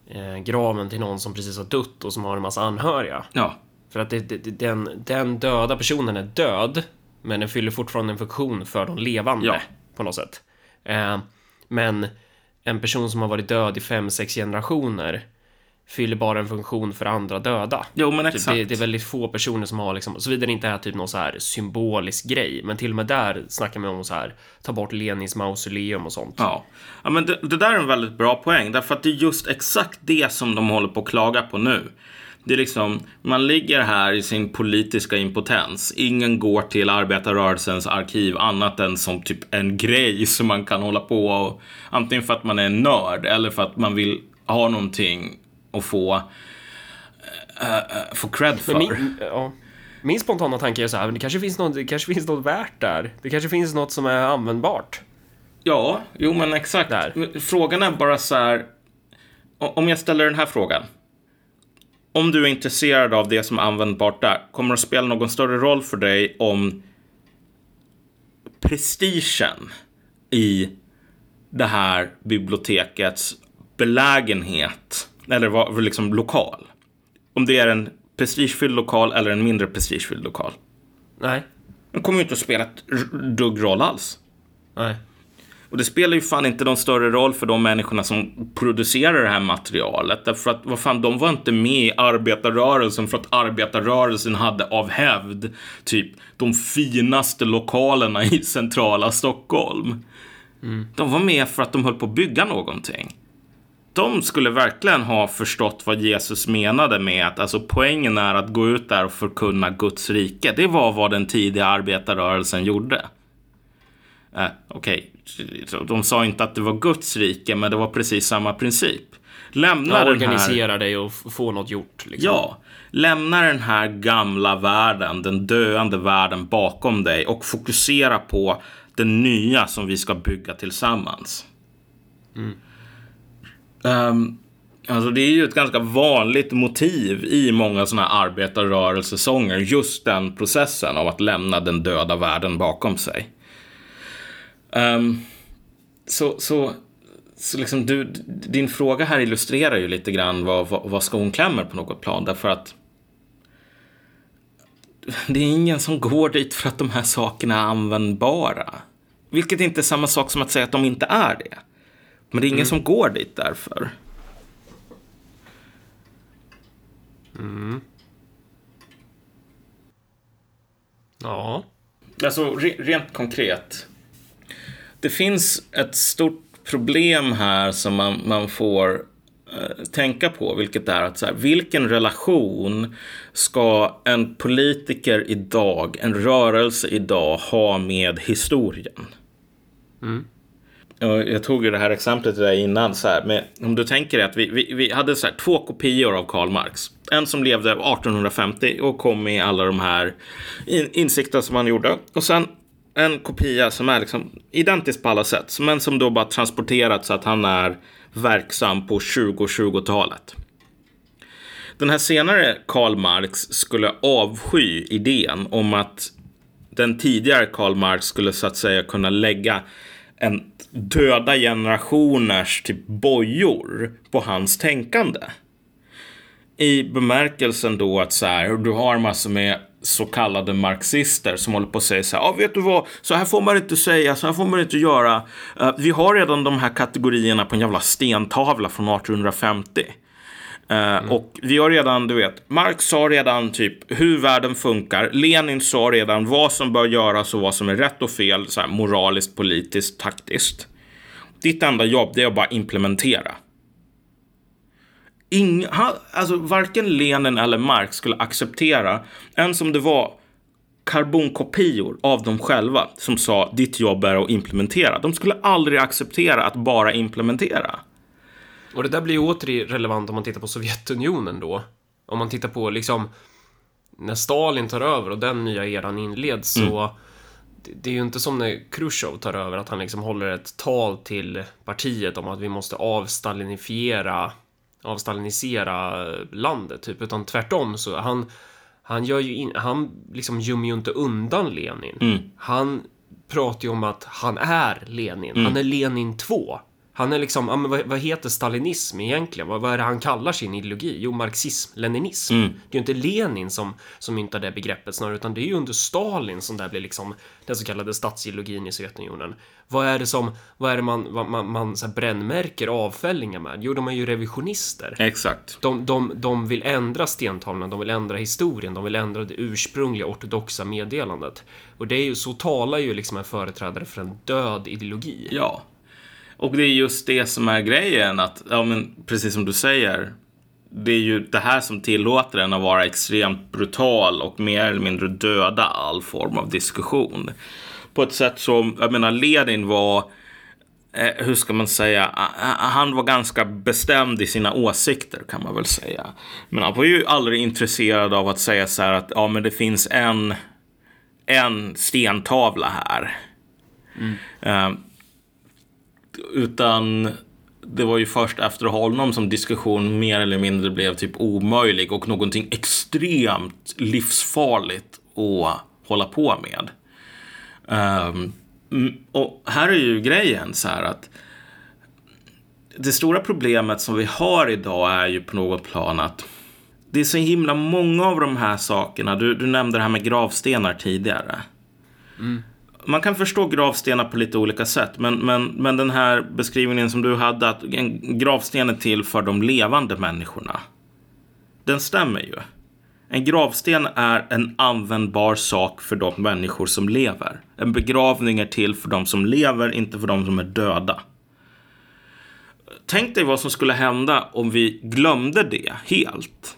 eh, graven till någon som precis har dött och som har en massa anhöriga. Ja. För att det, det, den, den döda personen är död, men den fyller fortfarande en funktion för de levande ja. på något sätt. Eh, men en person som har varit död i fem, sex generationer fyller bara en funktion för andra döda. Jo, men exakt. Det, det är väldigt få personer som har liksom, såvida det inte är typ någon så här symbolisk grej, men till och med där snackar man om så här, ta bort Lenins mausoleum och sånt. Ja, ja men det, det där är en väldigt bra poäng, därför att det är just exakt det som de håller på att klaga på nu. Det är liksom, man ligger här i sin politiska impotens. Ingen går till arbetarrörelsens arkiv annat än som typ en grej som man kan hålla på och antingen för att man är en nörd eller för att man vill ha någonting och få, uh, få cred för. Min, ja. min, spontana tanke är så här, det kanske, finns något, det kanske finns något värt där. Det kanske finns något som är användbart. Ja, jo men exakt. Där. Frågan är bara så här, om jag ställer den här frågan. Om du är intresserad av det som är användbart där, kommer det att spela någon större roll för dig om prestigen i det här bibliotekets belägenhet eller var, liksom lokal. Om det är en prestigefylld lokal eller en mindre prestigefylld lokal. Nej. Den kommer ju inte att spela ett dugg roll alls. Nej. Och det spelar ju fan inte någon större roll för de människorna som producerar det här materialet. Därför att vad fan, de var inte med i arbetarrörelsen för att arbetarrörelsen hade av hävd typ de finaste lokalerna i centrala Stockholm. Mm. De var med för att de höll på att bygga någonting de skulle verkligen ha förstått vad Jesus menade med att alltså poängen är att gå ut där och förkunna Guds rike. Det var vad den tidiga arbetarrörelsen gjorde. Eh, Okej, okay. de sa inte att det var Guds rike, men det var precis samma princip. Lämna ja, organisera här... dig och få något gjort. Liksom. Ja, lämna den här gamla världen, den döende världen bakom dig och fokusera på den nya som vi ska bygga tillsammans. Mm. Um, alltså det är ju ett ganska vanligt motiv i många sådana här arbetarrörelsesånger. Just den processen av att lämna den döda världen bakom sig. Um, så, så, så liksom du, din fråga här illustrerar ju lite grann vad, vad, vad skon klämmer på något plan. Därför att det är ingen som går dit för att de här sakerna är användbara. Vilket inte är samma sak som att säga att de inte är det. Men det är ingen mm. som går dit därför. Mm. Ja. Alltså re rent konkret. Det finns ett stort problem här som man, man får eh, tänka på, vilket är att så här, vilken relation ska en politiker idag, en rörelse idag ha med historien? Mm jag tog ju det här exemplet där innan. Så här, men om du tänker dig att vi, vi, vi hade så här, två kopior av Karl Marx. En som levde 1850 och kom med alla de här in, insikterna som han gjorde. Och sen en kopia som är liksom identisk på alla sätt. Men som då bara transporterats så att han är verksam på 2020-talet. Den här senare Karl Marx skulle avsky idén om att den tidigare Karl Marx skulle så att säga kunna lägga en döda generationers typ bojor på hans tänkande. I bemärkelsen då att så här, du har massor med så kallade marxister som håller på att säga så här, ja vet du vad, så här får man inte säga, så här får man inte göra. Uh, vi har redan de här kategorierna på en jävla stentavla från 1850. Mm. Och vi har redan, du vet, Marx sa redan typ hur världen funkar. Lenin sa redan vad som bör göras och vad som är rätt och fel, så här, moraliskt, politiskt, taktiskt. Ditt enda jobb det är att bara implementera. ing, han, alltså varken Lenin eller Marx skulle acceptera, ens om det var karbonkopior av dem själva som sa ditt jobb är att implementera. De skulle aldrig acceptera att bara implementera. Och det där blir ju åter relevant om man tittar på Sovjetunionen då. Om man tittar på liksom när Stalin tar över och den nya eran inleds så det, är ju inte som när Khrushchev tar över att han liksom håller ett tal till partiet om att vi måste avstalinifiera avstalinisera landet typ utan tvärtom så han han gör ju in, han liksom gömmer ju inte undan Lenin. Han pratar ju om att han är Lenin. Han är Lenin 2. Han är liksom, ja, men vad, vad heter stalinism egentligen? Vad, vad är det han kallar sin ideologi? Jo, marxism, leninism. Det är ju inte Lenin som, som myntar det begreppet snarare, utan det är ju under Stalin som det blir liksom den så kallade statsideologin i Sovjetunionen. Vad är det som, vad är det man, vad, man, man så här brännmärker avfällingar med? Jo, de är ju revisionister. Exakt. De, de, de vill ändra stentavlan, de vill ändra historien, de vill ändra det ursprungliga ortodoxa meddelandet. Och det är ju, så talar ju liksom en företrädare för en död ideologi. Ja. Och det är just det som är grejen, att, ja men precis som du säger, det är ju det här som tillåter en att vara extremt brutal och mer eller mindre döda all form av diskussion. På ett sätt som, jag menar, Lenin var, eh, hur ska man säga, han var ganska bestämd i sina åsikter kan man väl säga. Men han var ju aldrig intresserad av att säga så här att, ja men det finns en, en stentavla här. Eh, utan det var ju först efter honom som diskussion mer eller mindre blev typ omöjlig och någonting extremt livsfarligt att hålla på med. Um, och här är ju grejen så här att det stora problemet som vi har idag är ju på något plan att det är så himla många av de här sakerna. Du, du nämnde det här med gravstenar tidigare. Mm. Man kan förstå gravstenar på lite olika sätt, men, men, men den här beskrivningen som du hade, att en gravsten är till för de levande människorna. Den stämmer ju. En gravsten är en användbar sak för de människor som lever. En begravning är till för de som lever, inte för de som är döda. Tänk dig vad som skulle hända om vi glömde det helt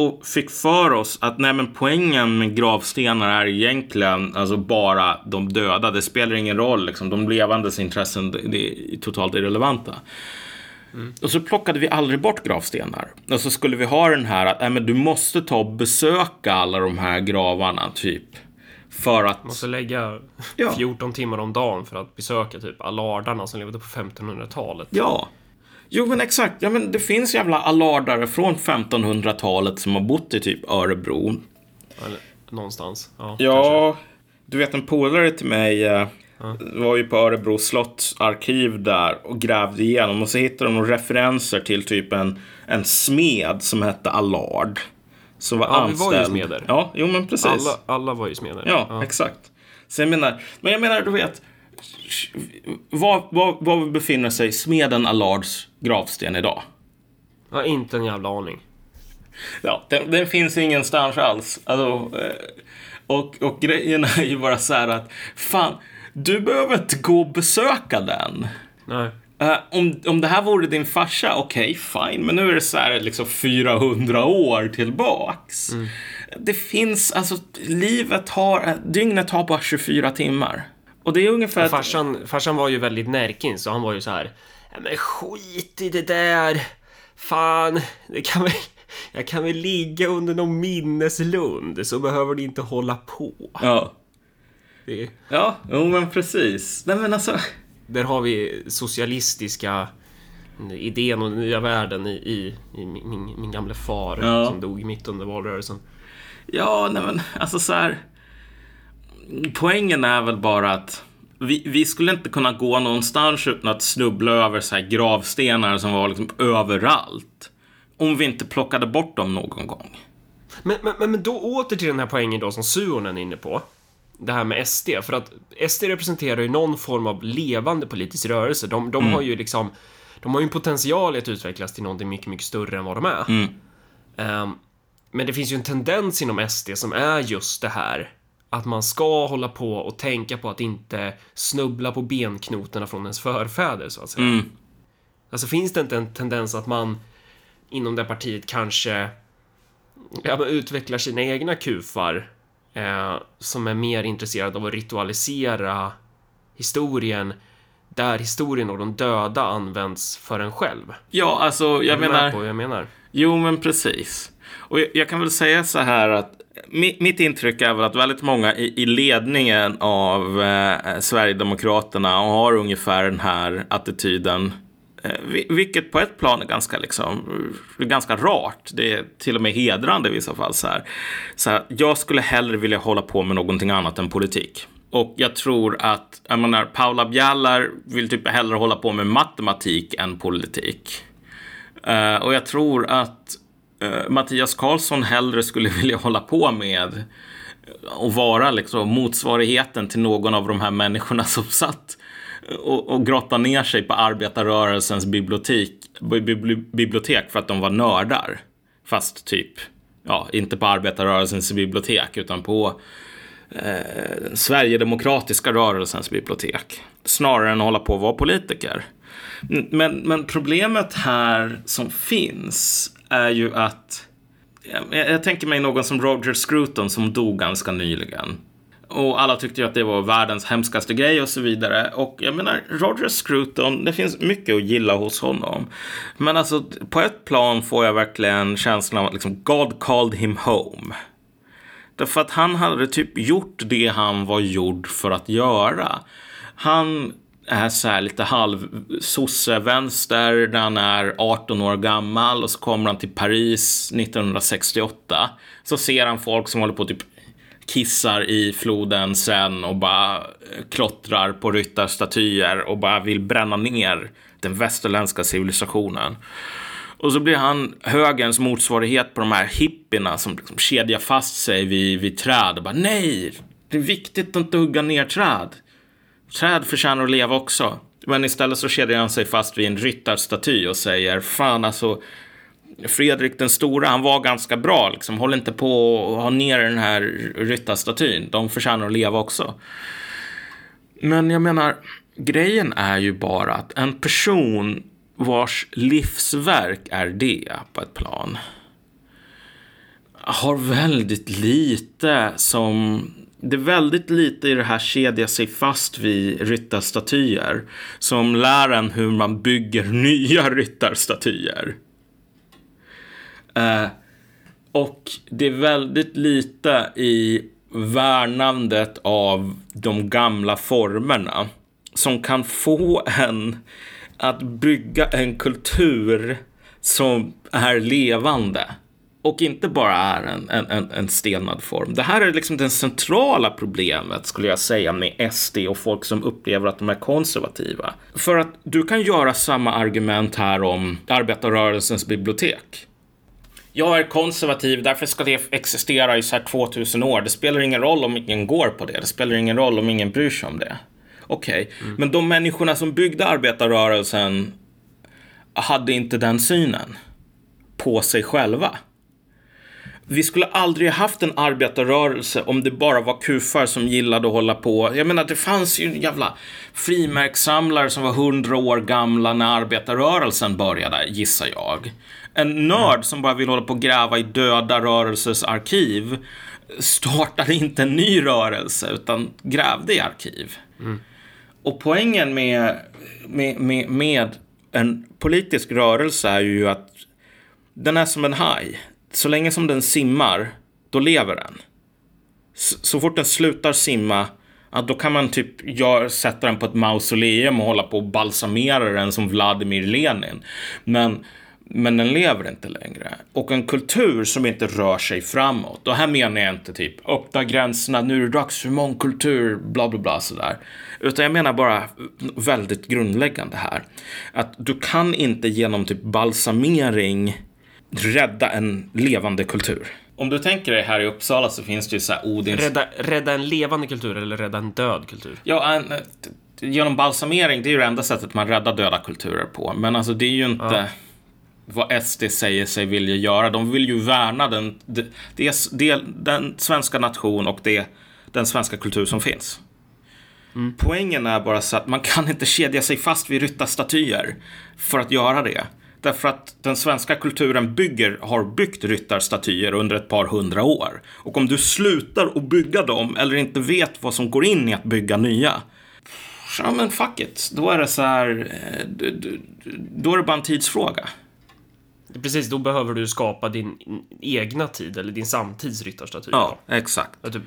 och fick för oss att nej, men poängen med gravstenar är egentligen alltså bara de döda. Det spelar ingen roll, liksom. de levandes intressen är totalt irrelevanta. Och så plockade vi aldrig bort gravstenar. Och så skulle vi ha den här att nej, men du måste ta och besöka alla de här gravarna, typ. För att... Måste lägga Ja. 14 timmar om dagen för att besöka typ alardarna som levde på 1500-talet. Ja. Jo men exakt, ja men det finns jävla alardare från 1500-talet som har bott i typ Örebro. Eller någonstans. Ja, Ja, du vet en polare till mig eh, var ju på Örebro slottsarkiv där och grävde igenom och så hittade de referenser till typ en, en smed som hette Allard. Som var Ja, vi var ju anställd. smeder. Ja, jo men precis. Alla, alla var ju smeder. Ja, exakt. Så jag menar, men jag menar, du vet. Var, var, var befinner sig smeden Allards gravsten idag? Ja, inte en jävla aning. Ja, den, den finns ingenstans alls. Alltså, eh, och, och grejen är ju bara så här att fan, du behöver inte gå och besöka den. Nej. Eh, om, om det här vore din farsa, okej, fine. Men nu är det så här liksom 400 år tillbaks. Det finns, alltså livet har, dygnet har bara 24 timmar. Och det är ungefär... att- Farsan, farsan var ju väldigt närkin så han var ju så här. "Ja, Men skit i det där. Fan, det kan väl... Jag kan väl ligga under någon minneslund så behöver ni inte hålla på. Ja. Det, Ja, jo men precis. Nej men alltså. där har vi socialistiska idén och den nya världen i, i, i min, min, min gamle far Ja. som dog mitt under valrörelsen. Ja, nej men alltså så här. Poängen är väl bara att vi, vi skulle inte kunna gå någonstans utan att snubbla över så här gravstenar som var liksom överallt. Om vi inte plockade bort dem någon gång. Men, men, men- då åter till den här poängen då som Suonen är inne på. Det här med SD, för att SD representerar ju någon form av levande politisk rörelse. De, de har ju liksom, de har ju en potential i att utvecklas till någonting mycket, mycket större än vad de är. Ehm, men det finns ju en tendens inom SD som är just det här att man ska hålla på och tänka på att inte snubbla på benknotorna från ens förfäder, så att säga. Alltså finns det inte en tendens att man inom det partiet kanske ja, men utvecklar sina egna kufar eh, som är mer intresserade av att ritualisera historien där historien och de döda används för en själv. Ja, alltså jag Är du med menar... på vad jag menar? Jo, men precis. Och jag, jag kan väl säga så här att mitt, intryck är väl att väldigt många i, i ledningen av eh, Sverigedemokraterna har ungefär den här attityden. Eh, vilket på ett plan är ganska, liksom, eh, ganska rart. Det är till och med hedrande i vissa fall. Så här. Så här, jag skulle hellre vilja hålla på med någonting annat än politik. Och jag tror att, jag menar, Paula Bjallar vill typ hellre hålla på med matematik än politik. Eh, och jag tror att eh, Mattias Karlsson hellre skulle vilja hålla på med och vara liksom motsvarigheten till någon av de här människorna som satt och, och grottade ner sig på arbetarrörelsens bibliotek, bibliotek för att de var nördar. Fast typ, ja, inte på arbetarrörelsens bibliotek utan på eh, Sverigedemokratiska rörelsens bibliotek. Snarare än att hålla på att vara politiker. Men, men problemet här som finns är ju att jag, jag tänker mig någon som Roger Scruton som dog ganska nyligen. Och alla tyckte ju att det var världens hemskaste grej och så vidare. Och jag menar, Roger Scruton, det finns mycket att gilla hos honom. Men alltså, på ett plan får jag verkligen känslan av att liksom, God called him home. Därför att han hade typ gjort det han var gjord för att göra. Han är så här lite halv när han är 18 år gammal och så kommer han till Paris 1968. Så ser han folk som håller på typ kissar i floden sen och bara eh, klottrar på ryttarstatyer och bara vill bränna ner den västerländska civilisationen. Och så blir han högerns motsvarighet på de här hippierna som liksom kedjar fast sig vid, vid träd och bara nej, det är viktigt att inte hugga ner träd. Träd förtjänar att leva också. Men istället så kedjar han sig fast vid en ryttarstaty och säger fan alltså Fredrik den stora, han var ganska bra liksom. Håll inte på och ha ner den här ryttarstatyn. De förtjänar att leva också. Men jag menar, grejen är ju bara att en person vars livsverk är det på ett plan har väldigt lite som... Det är väldigt lite i det här kedja sig fast vid ryttarstatyer som lär en hur man bygger nya ryttarstatyer. Eh, och det är väldigt lite i värnandet av de gamla formerna som kan få en att bygga en kultur som är levande och inte bara är en, en, en, stelnad form. Det här är liksom det centrala problemet skulle jag säga med SD och folk som upplever att de är konservativa. För att du kan göra samma argument här om arbetarrörelsens bibliotek. Jag är konservativ, därför ska det existera i så här 2000 år. Det spelar ingen roll om ingen går på det. Det spelar ingen roll om ingen bryr sig om det. Okej, men de människorna som byggde arbetarrörelsen hade inte den synen på sig själva. Vi skulle aldrig ha haft en arbetarrörelse om det bara var kufar som gillade att hålla på. Jag menar, det fanns ju jävla frimärkssamlare som var hundra år gamla när arbetarrörelsen började, gissar jag. En nörd som bara vill hålla på och gräva i döda rörelsers arkiv startade inte en ny rörelse, utan grävde i arkiv. Och poängen med, med, med, med en politisk rörelse är ju att den är som en haj. Så länge som den simmar, då lever den. Så, så fort den slutar simma, ja, då kan man typ gör, sätta den på ett mausoleum och hålla på och balsamera den som Vladimir Lenin. Men, men den lever inte längre. Och en kultur som inte rör sig framåt. Och här menar jag inte typ öppna gränserna, nu är det dags för mångkultur, bla bla bla sådär. Utan jag menar bara väldigt grundläggande här. Att du kan inte genom typ balsamering rädda en levande kultur. Om du tänker dig här i Uppsala så finns det ju så här Odins... Rädda, rädda en levande kultur eller rädda en död kultur? Ja, en, genom balsamering, det är ju det enda sättet man räddar döda kulturer på. Men alltså det är ju inte vad SD säger sig vilja göra. De vill ju värna den, det, det, det, den svenska nation och det, den svenska kultur som finns. Poängen är bara så att man kan inte kedja sig fast vid ryttarstatyer för att göra det. Därför att den svenska kulturen bygger, har byggt ryttarstatyer under ett par hundra år. Och om du slutar att bygga dem eller inte vet vad som går in i att bygga nya. Ja men fuck it. Då är det så här. eh, Då är det bara en tidsfråga. Precis, då behöver du skapa din egna tid eller din samtids ryttarstaty. Ja, exakt. Och, typ,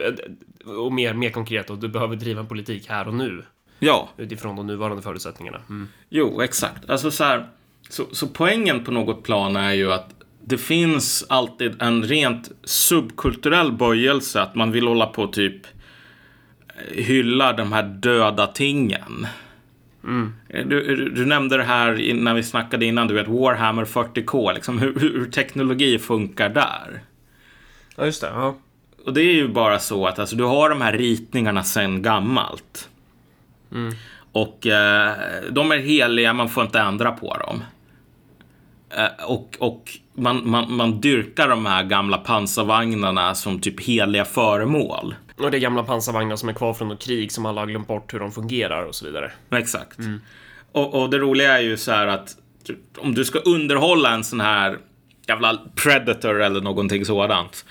och mer, mer konkret, då, du behöver driva en politik här och nu. Ja. Utifrån de nuvarande förutsättningarna. Mm. Jo, exakt. Alltså så här. Så, så poängen på något plan är ju att det finns alltid en rent subkulturell böjelse att man vill hålla på typ hylla de här döda tingen. Mm. Du, du, du, nämnde det här när vi snackade innan, du vet Warhammer 40K, liksom hur, hur teknologi funkar där. Ja, just det. Ja. Och det är ju bara så att alltså, du har de här ritningarna sedan gammalt. Mm. Och eh, de är heliga, man får inte ändra på dem. Eh, och och man, man, man dyrkar de här gamla pansarvagnarna som typ heliga föremål. Och det är gamla pansarvagnar som är kvar från något krig som alla har glömt bort hur de fungerar och så vidare. Exakt. Mm. Och, och det roliga är ju så här att om du ska underhålla en sån här jävla predator eller någonting sådant.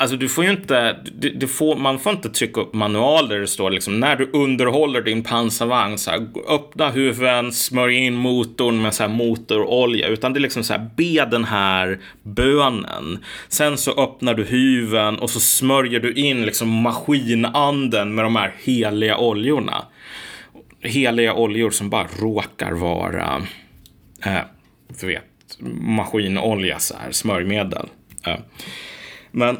Alltså du får ju inte, du, du, får, man får inte trycka upp manualer där det står liksom när du underhåller din pansarvagn så här, öppna huven, smörj in motorn med så här motorolja, utan det är liksom så här, be den här bönen. Sen så öppnar du huven och så smörjer du in liksom maskinanden med de här heliga oljorna. Heliga oljor som bara råkar vara, eh, du vet, maskinolja så här, smörjmedel. Eh. Men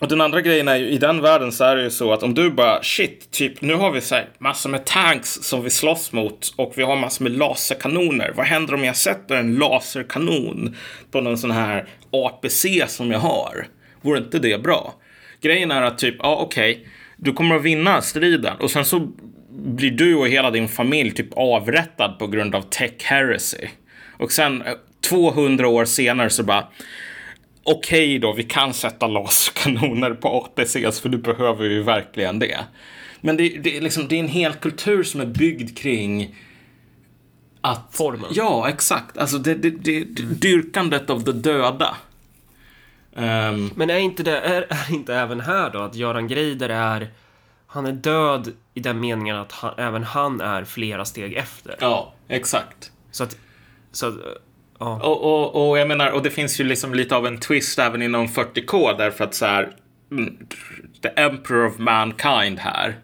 och den andra grejen är ju, i den världen så är det ju så att om du bara shit, typ nu har vi så här massor med tanks som vi slåss mot och vi har massor med laserkanoner. Vad händer om jag sätter en laserkanon på någon sån här APC som jag har? Vore inte det bra? Grejen är att typ, ja okej, okay, du kommer att vinna striden och sen så blir du och hela din familj typ avrättad på grund av tech heresy. Och sen eh, 200 år senare så bara okej okay då, vi kan sätta laserkanoner på APCs för du behöver ju verkligen det. Men det, det, är liksom, det är en hel kultur som är byggd kring att... Formen. Ja, exakt. Alltså det, det, det, dyrkandet av det döda. Um, Men är inte det, är, är inte även här då att Göran Greider är, han är död i den meningen att han, även han är flera steg efter? Ja, exakt. Så att, så att Ja. Och, och, och jag menar, och det finns ju liksom lite av en twist även inom 40K därför att så här, mm, the emperor of mankind här.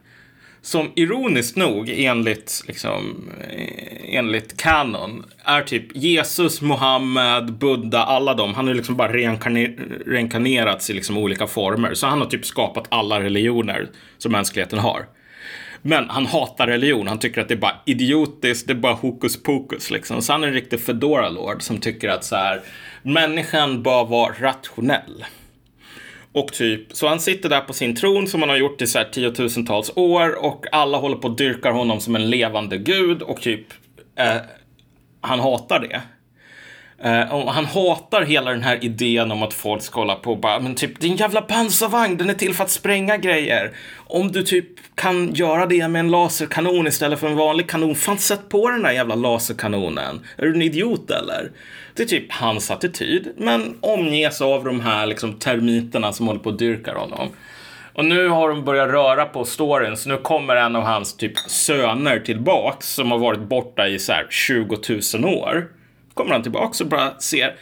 Som ironiskt nog enligt, liksom, eh, enligt kanon är typ Jesus, Mohammed, Buddha, alla de. Han har liksom bara reinkarner reinkarnerats i liksom olika former. Så han har typ skapat alla religioner som mänskligheten har. Men han hatar religion. Han tycker att det är bara idiotiskt, det är bara hokus pokus liksom. Så han är en riktig fedora lord som tycker att så här, människan bör vara rationell. Och typ, så han sitter där på sin tron som han har gjort i så här tiotusentals år och alla håller på och dyrkar honom som en levande gud och typ, eh, han hatar det. Uh, och han hatar hela den här idén om att folk ska hålla på och bara, men typ din jävla pansarvagn, den är till för att spränga grejer. Om du typ kan göra det med en laserkanon istället för en vanlig kanon, fan sätt på den där jävla laserkanonen. Är du en idiot eller? Det är typ hans attityd, men omges av de här liksom termiterna som håller på och dyrkar honom. Och nu har de börjat röra på storyn, så nu kommer en av hans typ söner tillbaks som har varit borta i så här 20 000 år kommer han tillbaka och bara ser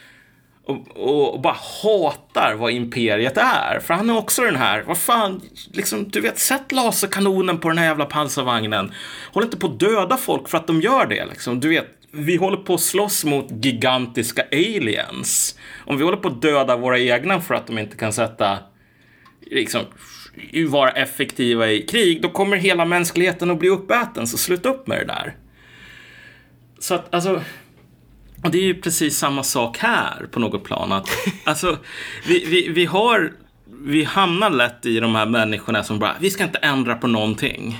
och, och, och, bara hatar vad imperiet är. För han är också den här, vad fan, liksom, du vet, sätt laserkanonen på den här jävla pansarvagnen. Håll inte på att döda folk för att de gör det. Liksom. Du vet, vi håller på att slåss mot gigantiska aliens. Om vi håller på att döda våra egna för att de inte kan sätta, liksom, vara effektiva i krig, då kommer hela mänskligheten att bli uppäten. Så sluta upp med det där. Så att, alltså, och det är ju precis samma sak här på något plan. Att, alltså, vi, vi, vi har, vi hamnar lätt i de här människorna som bara, vi ska inte ändra på någonting.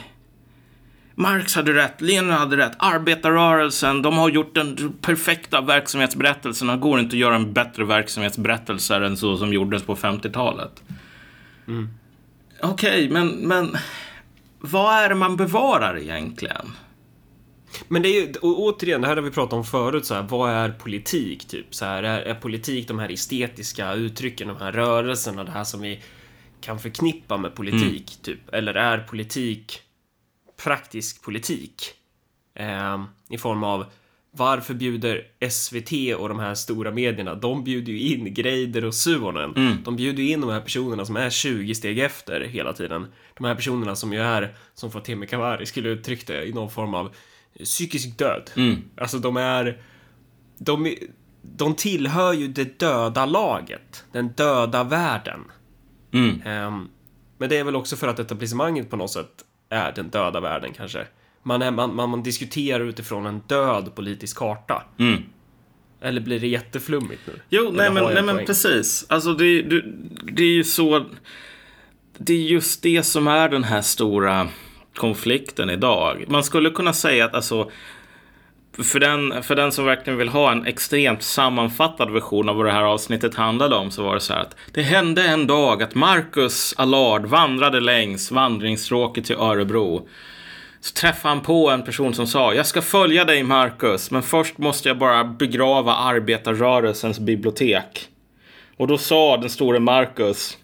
Marx hade rätt, Lenin hade rätt, arbetarrörelsen, de har gjort den perfekta verksamhetsberättelsen. Det går inte att göra en bättre verksamhetsberättelse än så som gjordes på 50-talet. Mm. Okej, okay, men, men vad är det man bevarar egentligen? Men det är ju, och återigen, det här har vi pratat om förut, så här, vad är politik? Typ så här, är, är politik de här estetiska uttrycken, de här rörelserna, det här som vi kan förknippa med politik, typ? Eller är politik praktisk politik? Eh, I form av varför bjuder SVT och de här stora medierna, de bjuder ju in Greider och Suonen. De bjuder ju in de här personerna som är 20 steg efter hela tiden. De här personerna som ju är, som Fatemi Kavari skulle uttryckt det, i någon form av psykisk död. Alltså de är... De, de tillhör ju det döda laget. Den döda världen. Mm. Ehm, men det är väl också för att etablissemanget på något sätt är den döda världen kanske. Man, är, man, man, man diskuterar utifrån en död politisk karta. Mm. Eller blir det jätteflummigt nu? Jo, nej men, nej en men precis. Alltså det, det, det är ju så... Det är just det som är den här stora konflikten idag. Man skulle kunna säga att alltså... För den, för den som verkligen vill ha en extremt sammanfattad version av vad det här avsnittet handlade om så var det så här att det hände en dag att Marcus Allard vandrade längs vandringsstråket till Örebro. Så träffade han på en person som sa Jag ska följa dig Marcus, men först måste jag bara begrava arbetarrörelsens bibliotek. Och då sa den store Marcus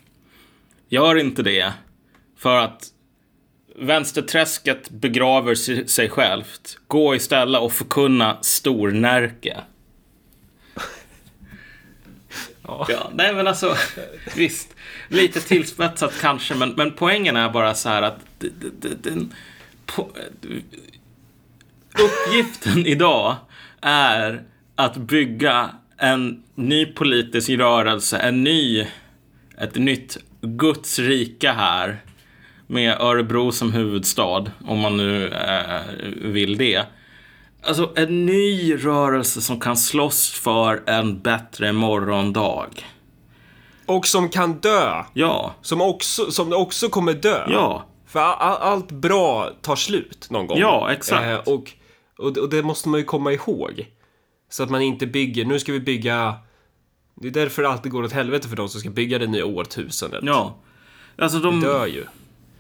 Gör inte det. För att vänsterträsket begraver si- sig självt. Gå istället och förkunna stornärke. Ja. Ja, nej men alltså, visst. Lite tillspetsat kanske, men, men poängen är bara så här att den, på, uppgiften idag är att bygga en ny politisk rörelse, en ny, ett nytt Guds rike här med Örebro som huvudstad, om man nu eh, vill det. Alltså en ny rörelse som kan slåss för en bättre morgondag. Och som kan dö. Ja, Som också, som också kommer dö. ja, För all, all, allt bra tar slut någon gång. Ja, exakt. Eh, och, och, och det måste man ju komma ihåg. Så att man inte bygger, nu ska vi bygga... Det är därför det alltid går åt helvete för de som ska bygga det nya årtusendet. ja. Alltså de... Dör ju.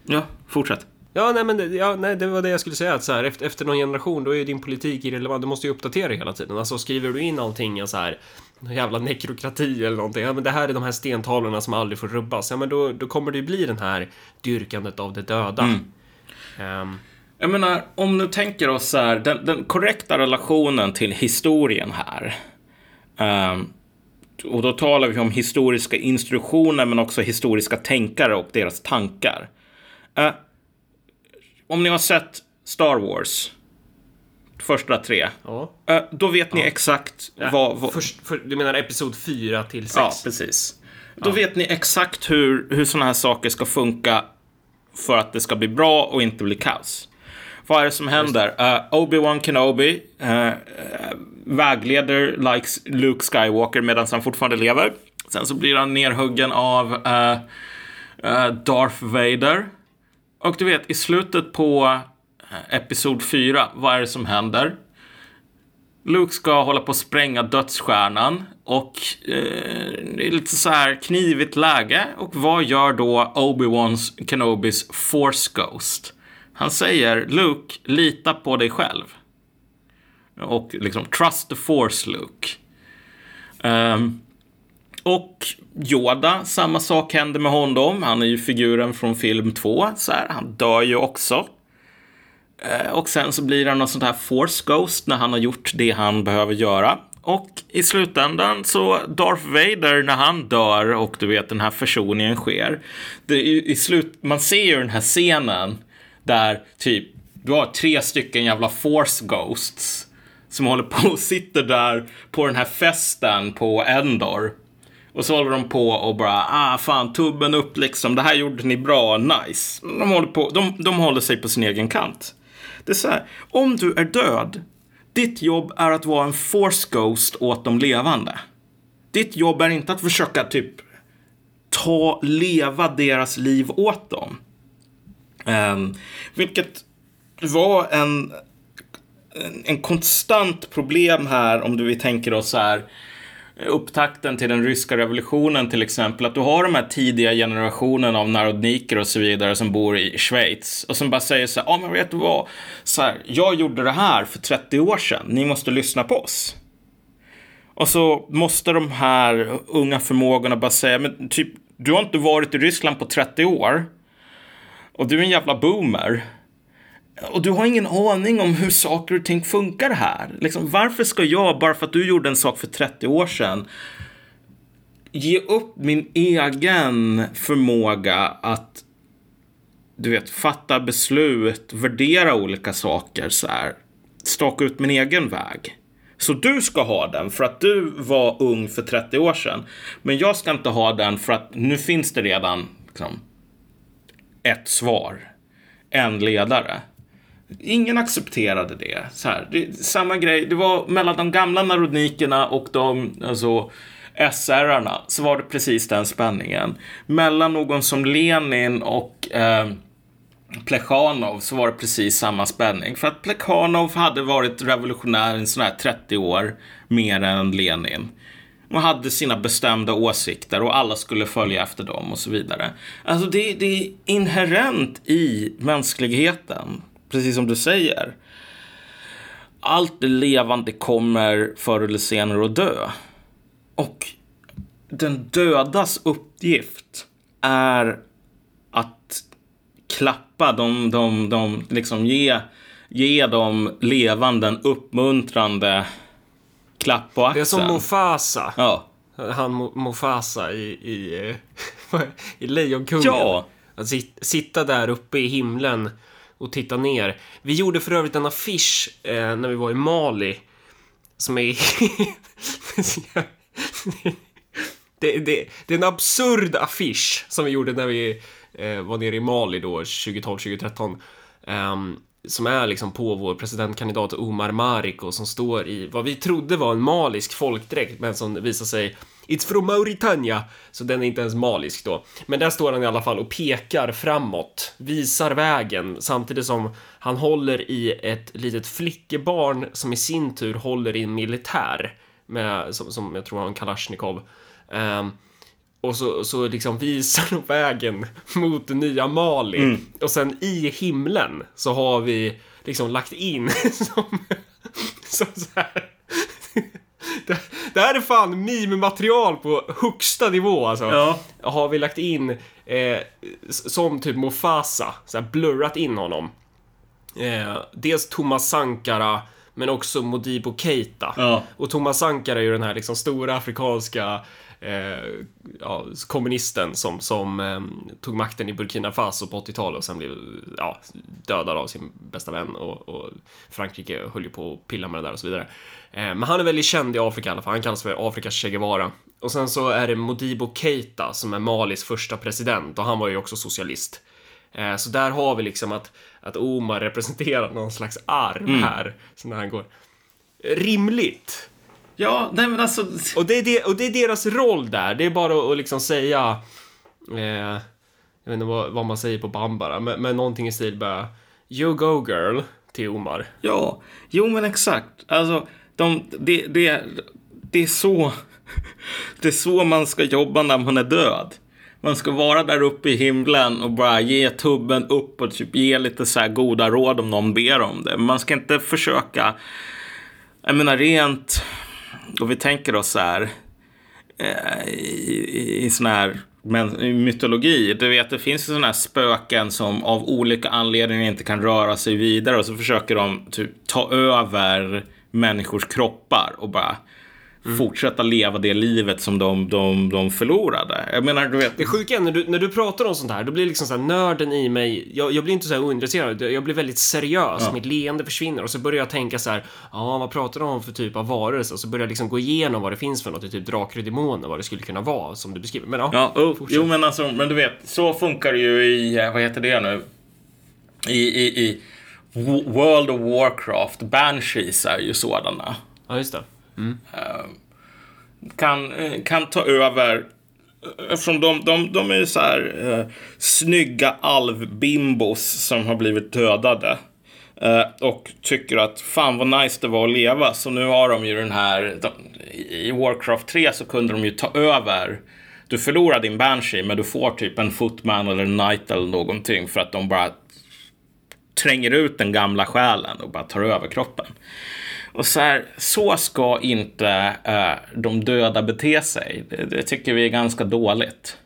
Ja, fortsätt. Ja, nej, men det, ja, nej, det var det jag skulle säga. Att så här, efter, efter någon generation, då är ju din politik irrelevant. Du måste ju uppdatera hela tiden. Alltså skriver du in allting så här, någon jävla nekrokrati eller någonting. Ja, men det här är de här stentavlorna som aldrig får rubbas. Ja, men då, då kommer det ju bli den här dyrkandet av det döda. Ehm, Jag menar, om du tänker oss så här, den, den korrekta relationen till historien här. ehm, och då talar vi om historiska instruktioner men också historiska tänkare och deras tankar. Eh, om ni har sett Star Wars, första tre, ja. eh, då vet ni exakt vad... vad Först, för, du menar episod 4 till 6? Ja, precis. Då vet ni exakt hur, hur sådana här saker ska funka för att det ska bli bra och inte bli kaos. Vad är det som händer? Uh, Obi-Wan Kenobi uh, vägleder likes Luke Skywalker medan han fortfarande lever. Sen så blir han nerhuggen av uh, uh, Darth Vader. Och du vet, i slutet på eh, Episod 4, vad är det som händer? Luke ska hålla på att spränga dödsstjärnan och eh, det är lite så här knivigt läge. Och vad gör då Obi-Wans Kenobis Force Ghost? Han säger Luke, lita på dig själv. Och liksom trust the force Luke. Um, och Yoda, samma sak händer med honom. Han är ju figuren från film 2. Så här, han dör ju också. Eh, och sen så blir han någon sånt här force ghost när han har gjort det han behöver göra. Och i slutändan så Darth Vader när han dör och du vet den här försoningen sker. Det är ju i slut, man ser ju den här scenen där typ du har tre stycken jävla force ghosts som håller på och sitter där på den här festen på Endor. Och så håller de på och bara, ah fan, tubben upp liksom, det här gjorde ni bra, nice. De håller, på, de, de håller sig på sin egen kant. Det är så här, om du är död, ditt jobb är att vara en force ghost åt de levande. Ditt jobb är inte att försöka typ ta, leva deras liv åt dem. Um, vilket var en, en, en konstant problem här om du vi tänker oss så här upptakten till den ryska revolutionen till exempel, att du har de här tidiga generationen av narodniker och så vidare som bor i Schweiz och som bara säger så här, ja ah, men vet du vad, så här, jag gjorde det här för 30 år sedan, ni måste lyssna på oss. Och så måste de här unga förmågorna bara säga, men typ, du har inte varit i Ryssland på 30 år och du är en jävla boomer. Och du har ingen aning om hur saker och ting funkar här. Liksom, varför ska jag, bara för att du gjorde en sak för 30 år sedan, ge upp min egen förmåga att du vet, fatta beslut, värdera olika saker så här. Staka ut min egen väg. Så du ska ha den för att du var ung för 30 år sedan. Men jag ska inte ha den för att nu finns det redan liksom, ett svar. En ledare. Ingen accepterade det. Så här, det, samma grej, det var mellan de gamla narodnikerna och de alltså, SR-arna så var det precis den spänningen. Mellan någon som Lenin och eh, Plekhanov så var det precis samma spänning. För att Plekhanov hade varit revolutionär i sådana här 30 år mer än Lenin. Och hade sina bestämda åsikter och alla skulle följa efter dem och så vidare. Alltså det, det är inherent i mänskligheten precis som du säger. Allt det levande kommer förr eller senare att dö. Och den dödas uppgift är att klappa de, de, de liksom ge, ge de levande en uppmuntrande klapp på axeln. Det är som Mufasa. Ja. Han Mufasa i, i, i Lejonkungen. Ja. Att sitta där uppe i himlen och titta ner. Vi gjorde för övrigt en affisch eh, när vi var i Mali. Som är... det, det, det, är en absurd affisch som vi gjorde när vi eh, var nere i Mali då, 2012-2013. Eh, som är liksom på vår presidentkandidat Omar Mariko som står i vad vi trodde var en malisk folkdräkt men som visar sig It's from Mauritania, så den är inte ens malisk då. Men där står han i alla fall och pekar framåt, visar vägen samtidigt som han håller i ett litet flickebarn som i sin tur håller i en militär med, som, som jag tror har en Kalashnikov. Um, och så, så liksom visar de vägen mot nya Mali. Mm. Och sen i himlen så har vi liksom lagt in som, som så här det, det här är fan meme-material på högsta nivå alltså. Ja. Har vi lagt in eh, som typ Mufasa, så här blurrat in honom. Eh, dels Thomas Sankara, men också Modibo Keita. Ja. Och Thomas Sankara är ju den här liksom stora afrikanska eh, ja, kommunisten som, som eh, tog makten i Burkina Faso på 80-talet och sen blev ja, dödad av sin bästa vän och, och Frankrike höll ju på att pilla med det där och så vidare. Eh, men han är väldigt känd i Afrika i alla fall, han kallas för Afrikas Che Guevara. Och sen så är det Modibo Keita som är Malis första president och han var ju också socialist. Eh, så där har vi liksom att, att Omar representerar någon slags arv mm. här, så när han går. Rimligt! Ja, nej men alltså... Och det är, det, och det är deras roll där, det är bara att liksom säga... Eh, jag vet inte vad, vad, man säger på Bambara, men, men någonting i stil bara... You go girl, till Omar. Ja, jo men exakt. Alltså, de, det, det, det är så... Det är så man ska jobba när man är död. Man ska vara där uppe i himlen och bara ge tubben upp och typ ge lite så här goda råd om någon ber om det. Man ska inte försöka, jag menar rent och vi tänker oss så här eh, i, i sån här men, mytologi. Du vet, det finns ju sådana här spöken som av olika anledningar inte kan röra sig vidare och så försöker de typ ta över människors kroppar och bara Mm. fortsätta leva det livet som de, de, de förlorade. Jag menar, du vet... Det sjuka är när du, när du pratar om sånt här, då blir liksom så här nörden i mig, jag, jag blir inte så här ointresserad, jag blir väldigt seriös, ja. mitt leende försvinner och så börjar jag tänka så här, ja, vad pratar de om för typ av varelse? Och så börjar jag liksom gå igenom vad det finns för något, i typ drakar och demoner, vad det skulle kunna vara som du beskriver. Men ja, ja oh, jo, men alltså, men du vet, så funkar det ju i, eh, vad heter det nu? I, i, i World of Warcraft, Banshees är ju sådana. Ja, just det. Mm. kan, eh, kan ta över eh, Eftersom de, de, de är så här eh, snygga alvbimbos som har blivit dödade. Eh, och tycker att fan vad nice det var att leva. Så nu har de ju den här, de, i Warcraft 3 så kunde de ju ta över. Du förlorar din Banshee men du får typ en Footman eller en Knight eller någonting för att de bara tränger ut den gamla själen och bara tar över kroppen. Och så här, så ska inte uh, de döda bete sig. Det, det, tycker vi är ganska dåligt.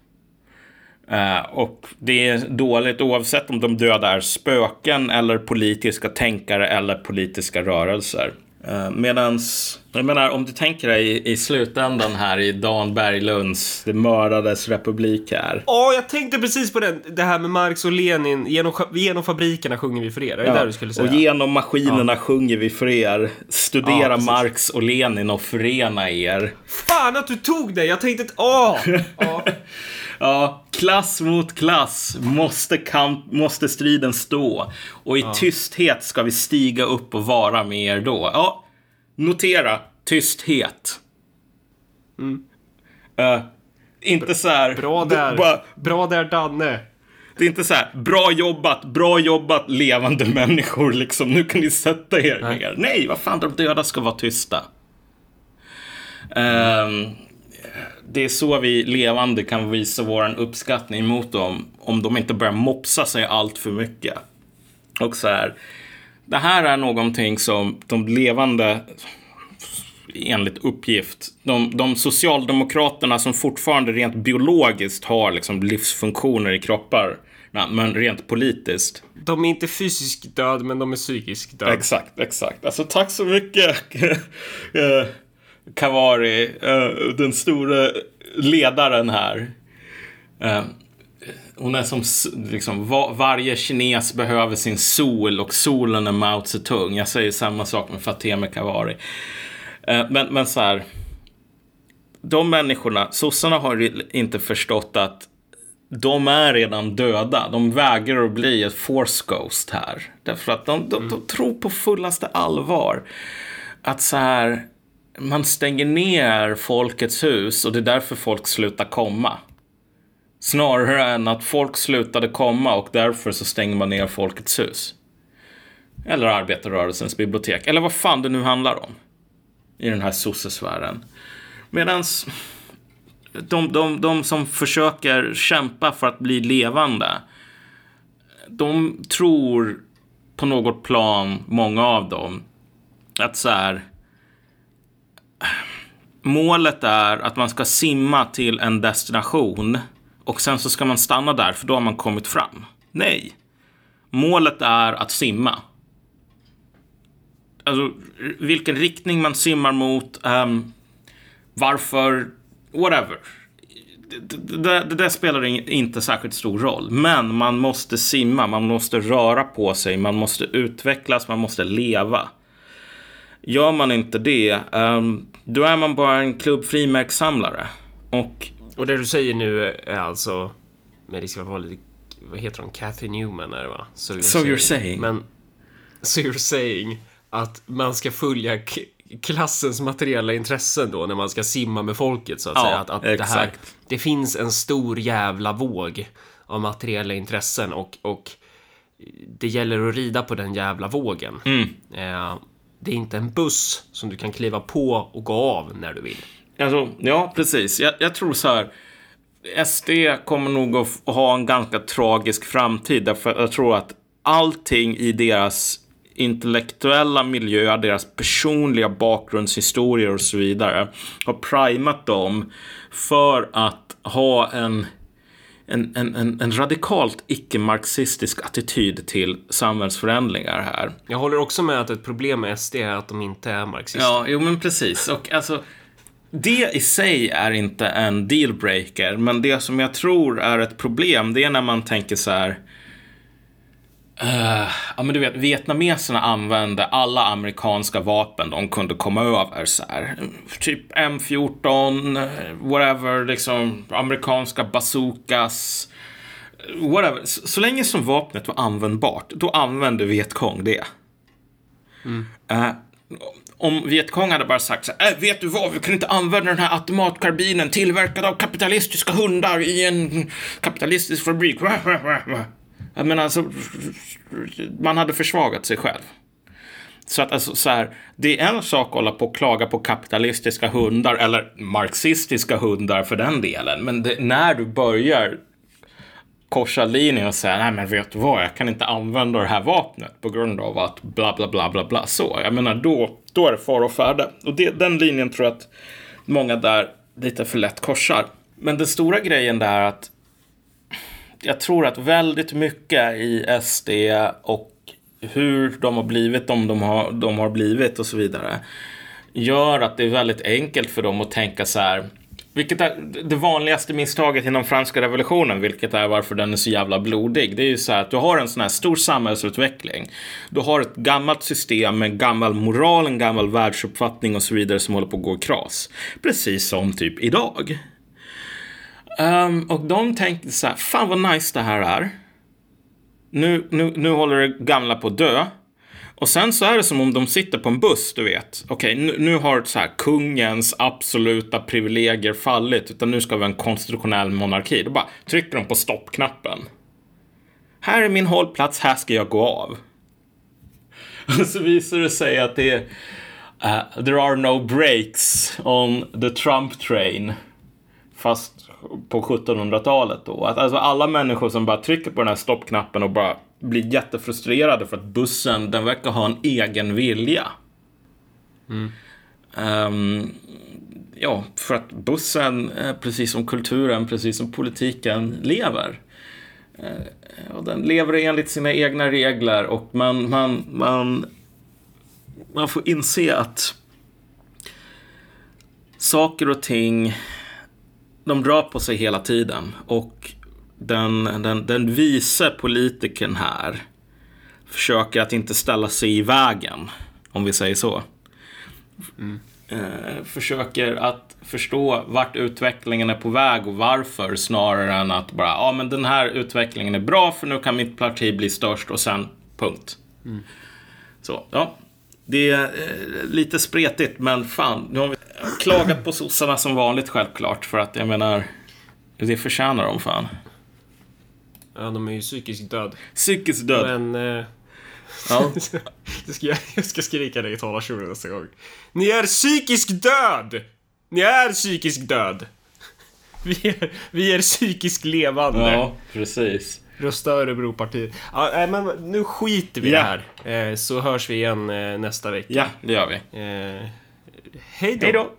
Uh, och det är dåligt oavsett om de döda är spöken eller politiska tänkare eller politiska rörelser. Uh, medans, jag menar om du tänker dig i, slutändan här i Dan Berglunds Det mördades republik här. Ja, oh, jag tänkte precis på den. Det här med Marx och Lenin. Genom, genom fabrikerna sjunger vi för er. Är det ja, där du skulle säga? Och genom maskinerna ja. sjunger vi för er. Studera ja, Marx och Lenin och förena er. Fan att du tog det! Jag tänkte att, åh! Ja, klass mot klass måste, kamp, måste striden stå. Och i ja. tysthet ska vi stiga upp och vara med er då. Ja, notera tysthet. Mm. Uh, inte så här... Bra där. Bara, bra där, Danne. Det är inte så här, bra jobbat, bra jobbat levande människor liksom. Nu kan ni sätta er Nej. ner. Nej, vad fan, de döda ska vara tysta. Um, det är så vi levande kan visa vår uppskattning mot dem om de inte börjar mopsa sig allt för mycket. Och så här, det här är någonting som de levande enligt uppgift. De, de socialdemokraterna som fortfarande rent biologiskt har liksom livsfunktioner i kroppar, men rent politiskt. De är inte fysiskt död, men de är psykiskt död. Exakt, exakt. Alltså tack så mycket. Eh, Kavari, uh, den stora ledaren här. Uh, hon är som, liksom, var, varje kines behöver sin sol och solen är Mao Zedong. Jag säger samma sak med Fateme Kavari. Uh, men, men så här. De människorna, sossarna har inte förstått att de är redan döda. De vägrar att bli ett force ghost här. Därför att de, de, de mm. tror på fullaste allvar att så här man stänger ner Folkets hus och det är därför folk slutar komma. Snarare än att folk slutade komma och därför så stänger man ner Folkets hus. Eller arbetarrörelsens bibliotek. Eller vad fan det nu handlar om. I den här sossesfären. Medans de, de, de som försöker kämpa för att bli levande. De tror på något plan, många av dem, att så här målet är att man ska simma till en destination och sen så ska man stanna där för då har man kommit fram. Nej. Målet är att simma. Alltså vilken riktning man simmar mot, um, varför, whatever. Det, det, det där spelar inte särskilt stor roll. Men man måste simma, man måste röra på sig, man måste utvecklas, man måste leva. Gör man inte det, um, då är man bara en klubbfrimärkssamlare. Och... och det du säger nu är alltså, med risk för att vara lite, vad heter hon, Kathy Newman är det va? So you're, so saying. you're saying. Men, so you're saying att man ska följa klassens materiella intressen då när man ska simma med folket så att ja, säga. Att, att exakt. det, här, det finns en stor jävla våg av materiella intressen och, och det gäller att rida på den jävla vågen. Mm. Eh, det är inte en buss som du kan kliva på och gå av när du vill. Alltså, ja, precis. Jag, jag tror så här. SD kommer nog att ha en ganska tragisk framtid. Därför jag tror att allting i deras intellektuella miljö, deras personliga bakgrundshistorier och så vidare har primat dem för att ha en en, en, en, en radikalt icke-marxistisk attityd till samhällsförändringar här. Jag håller också med att ett problem med SD är att de inte är marxister. Ja, jo men precis. Och alltså, det i sig är inte en dealbreaker, men det som jag tror är ett problem, det är när man tänker så här Uh, ja men du vet, vietnameserna använde alla amerikanska vapen de kunde komma över så här. Typ M14, whatever, liksom amerikanska bazookas. Whatever. Så, så länge som vapnet var användbart, då använde Vietkong det. Mm. Uh, om Vietkong hade bara sagt så här, äh, vet du vad, vi kan inte använda den här automatkarbinen tillverkad av kapitalistiska hundar i en kapitalistisk fabrik. Jag menar, alltså, man hade försvagat sig själv. Så att alltså så här, det är en sak att hålla på och klaga på kapitalistiska hundar eller marxistiska hundar för den delen. Men det, när du börjar korsa linjen och säga nej men vet du vad, jag kan inte använda det här vapnet på grund av att bla bla bla bla bla så. Jag menar då, då är det fara och färde. Och det, den linjen tror jag att många där lite för lätt korsar. Men den stora grejen där är att jag tror att väldigt mycket i SD och hur de har blivit de de har, de har blivit och så vidare gör att det är väldigt enkelt för dem att tänka så här vilket är det vanligaste misstaget inom franska revolutionen, vilket är varför den är så jävla blodig. Det är ju så här att du har en sån här stor samhällsutveckling. Du har ett gammalt system med gammal moral, en gammal världsuppfattning och så vidare som håller på att gå i kras. Precis som typ idag. Um, och de tänkte så här, fan vad nice det här är. Nu, nu, nu håller det gamla på att dö. Och sen så är det som om de sitter på en buss, du vet. Okej, nu, nu har så här kungens absoluta privilegier fallit, utan nu ska vi ha en konstitutionell monarki. Då bara trycker de på stoppknappen. Här är min hållplats, här ska jag gå av. Och så visar det sig att det är uh, There are no breaks on the Trump train. Fast på 1700-talet då. Att alltså alla människor som bara trycker på den här stoppknappen och bara blir jättefrustrerade för att bussen, den verkar ha en egen vilja. Mm. Um, ja, för att bussen, precis som kulturen, precis som politiken, lever. Uh, och den lever enligt sina egna regler och man, man, man, man får inse att saker och ting de drar på sig hela tiden. Och den, den, den vise politikern här försöker att inte ställa sig i vägen, om vi säger så. Mm. Eh, försöker att förstå vart utvecklingen är på väg och varför snarare än att bara, ja men den här utvecklingen är bra för nu kan mitt parti bli störst och sen punkt. Mm. Så, ja. Det är eh, lite spretigt men fan, nu har vi klagat på sossarna som vanligt självklart för att jag menar, det förtjänar de fan. Ja, de är ju psykiskt död. Psykiskt död. Men... Eh, ja. ska jag, jag ska skrika det i talarstolen nästa gång. Ni är psykiskt död! Ni är psykiskt död! Vi är, vi är psykiskt levande. Ja, precis. Rösta Örebropartiet. Ja, men nu skiter vi i ja. det här. Eh, så hörs vi igen eh, nästa vecka. Ja, det gör vi. Eh, hej då.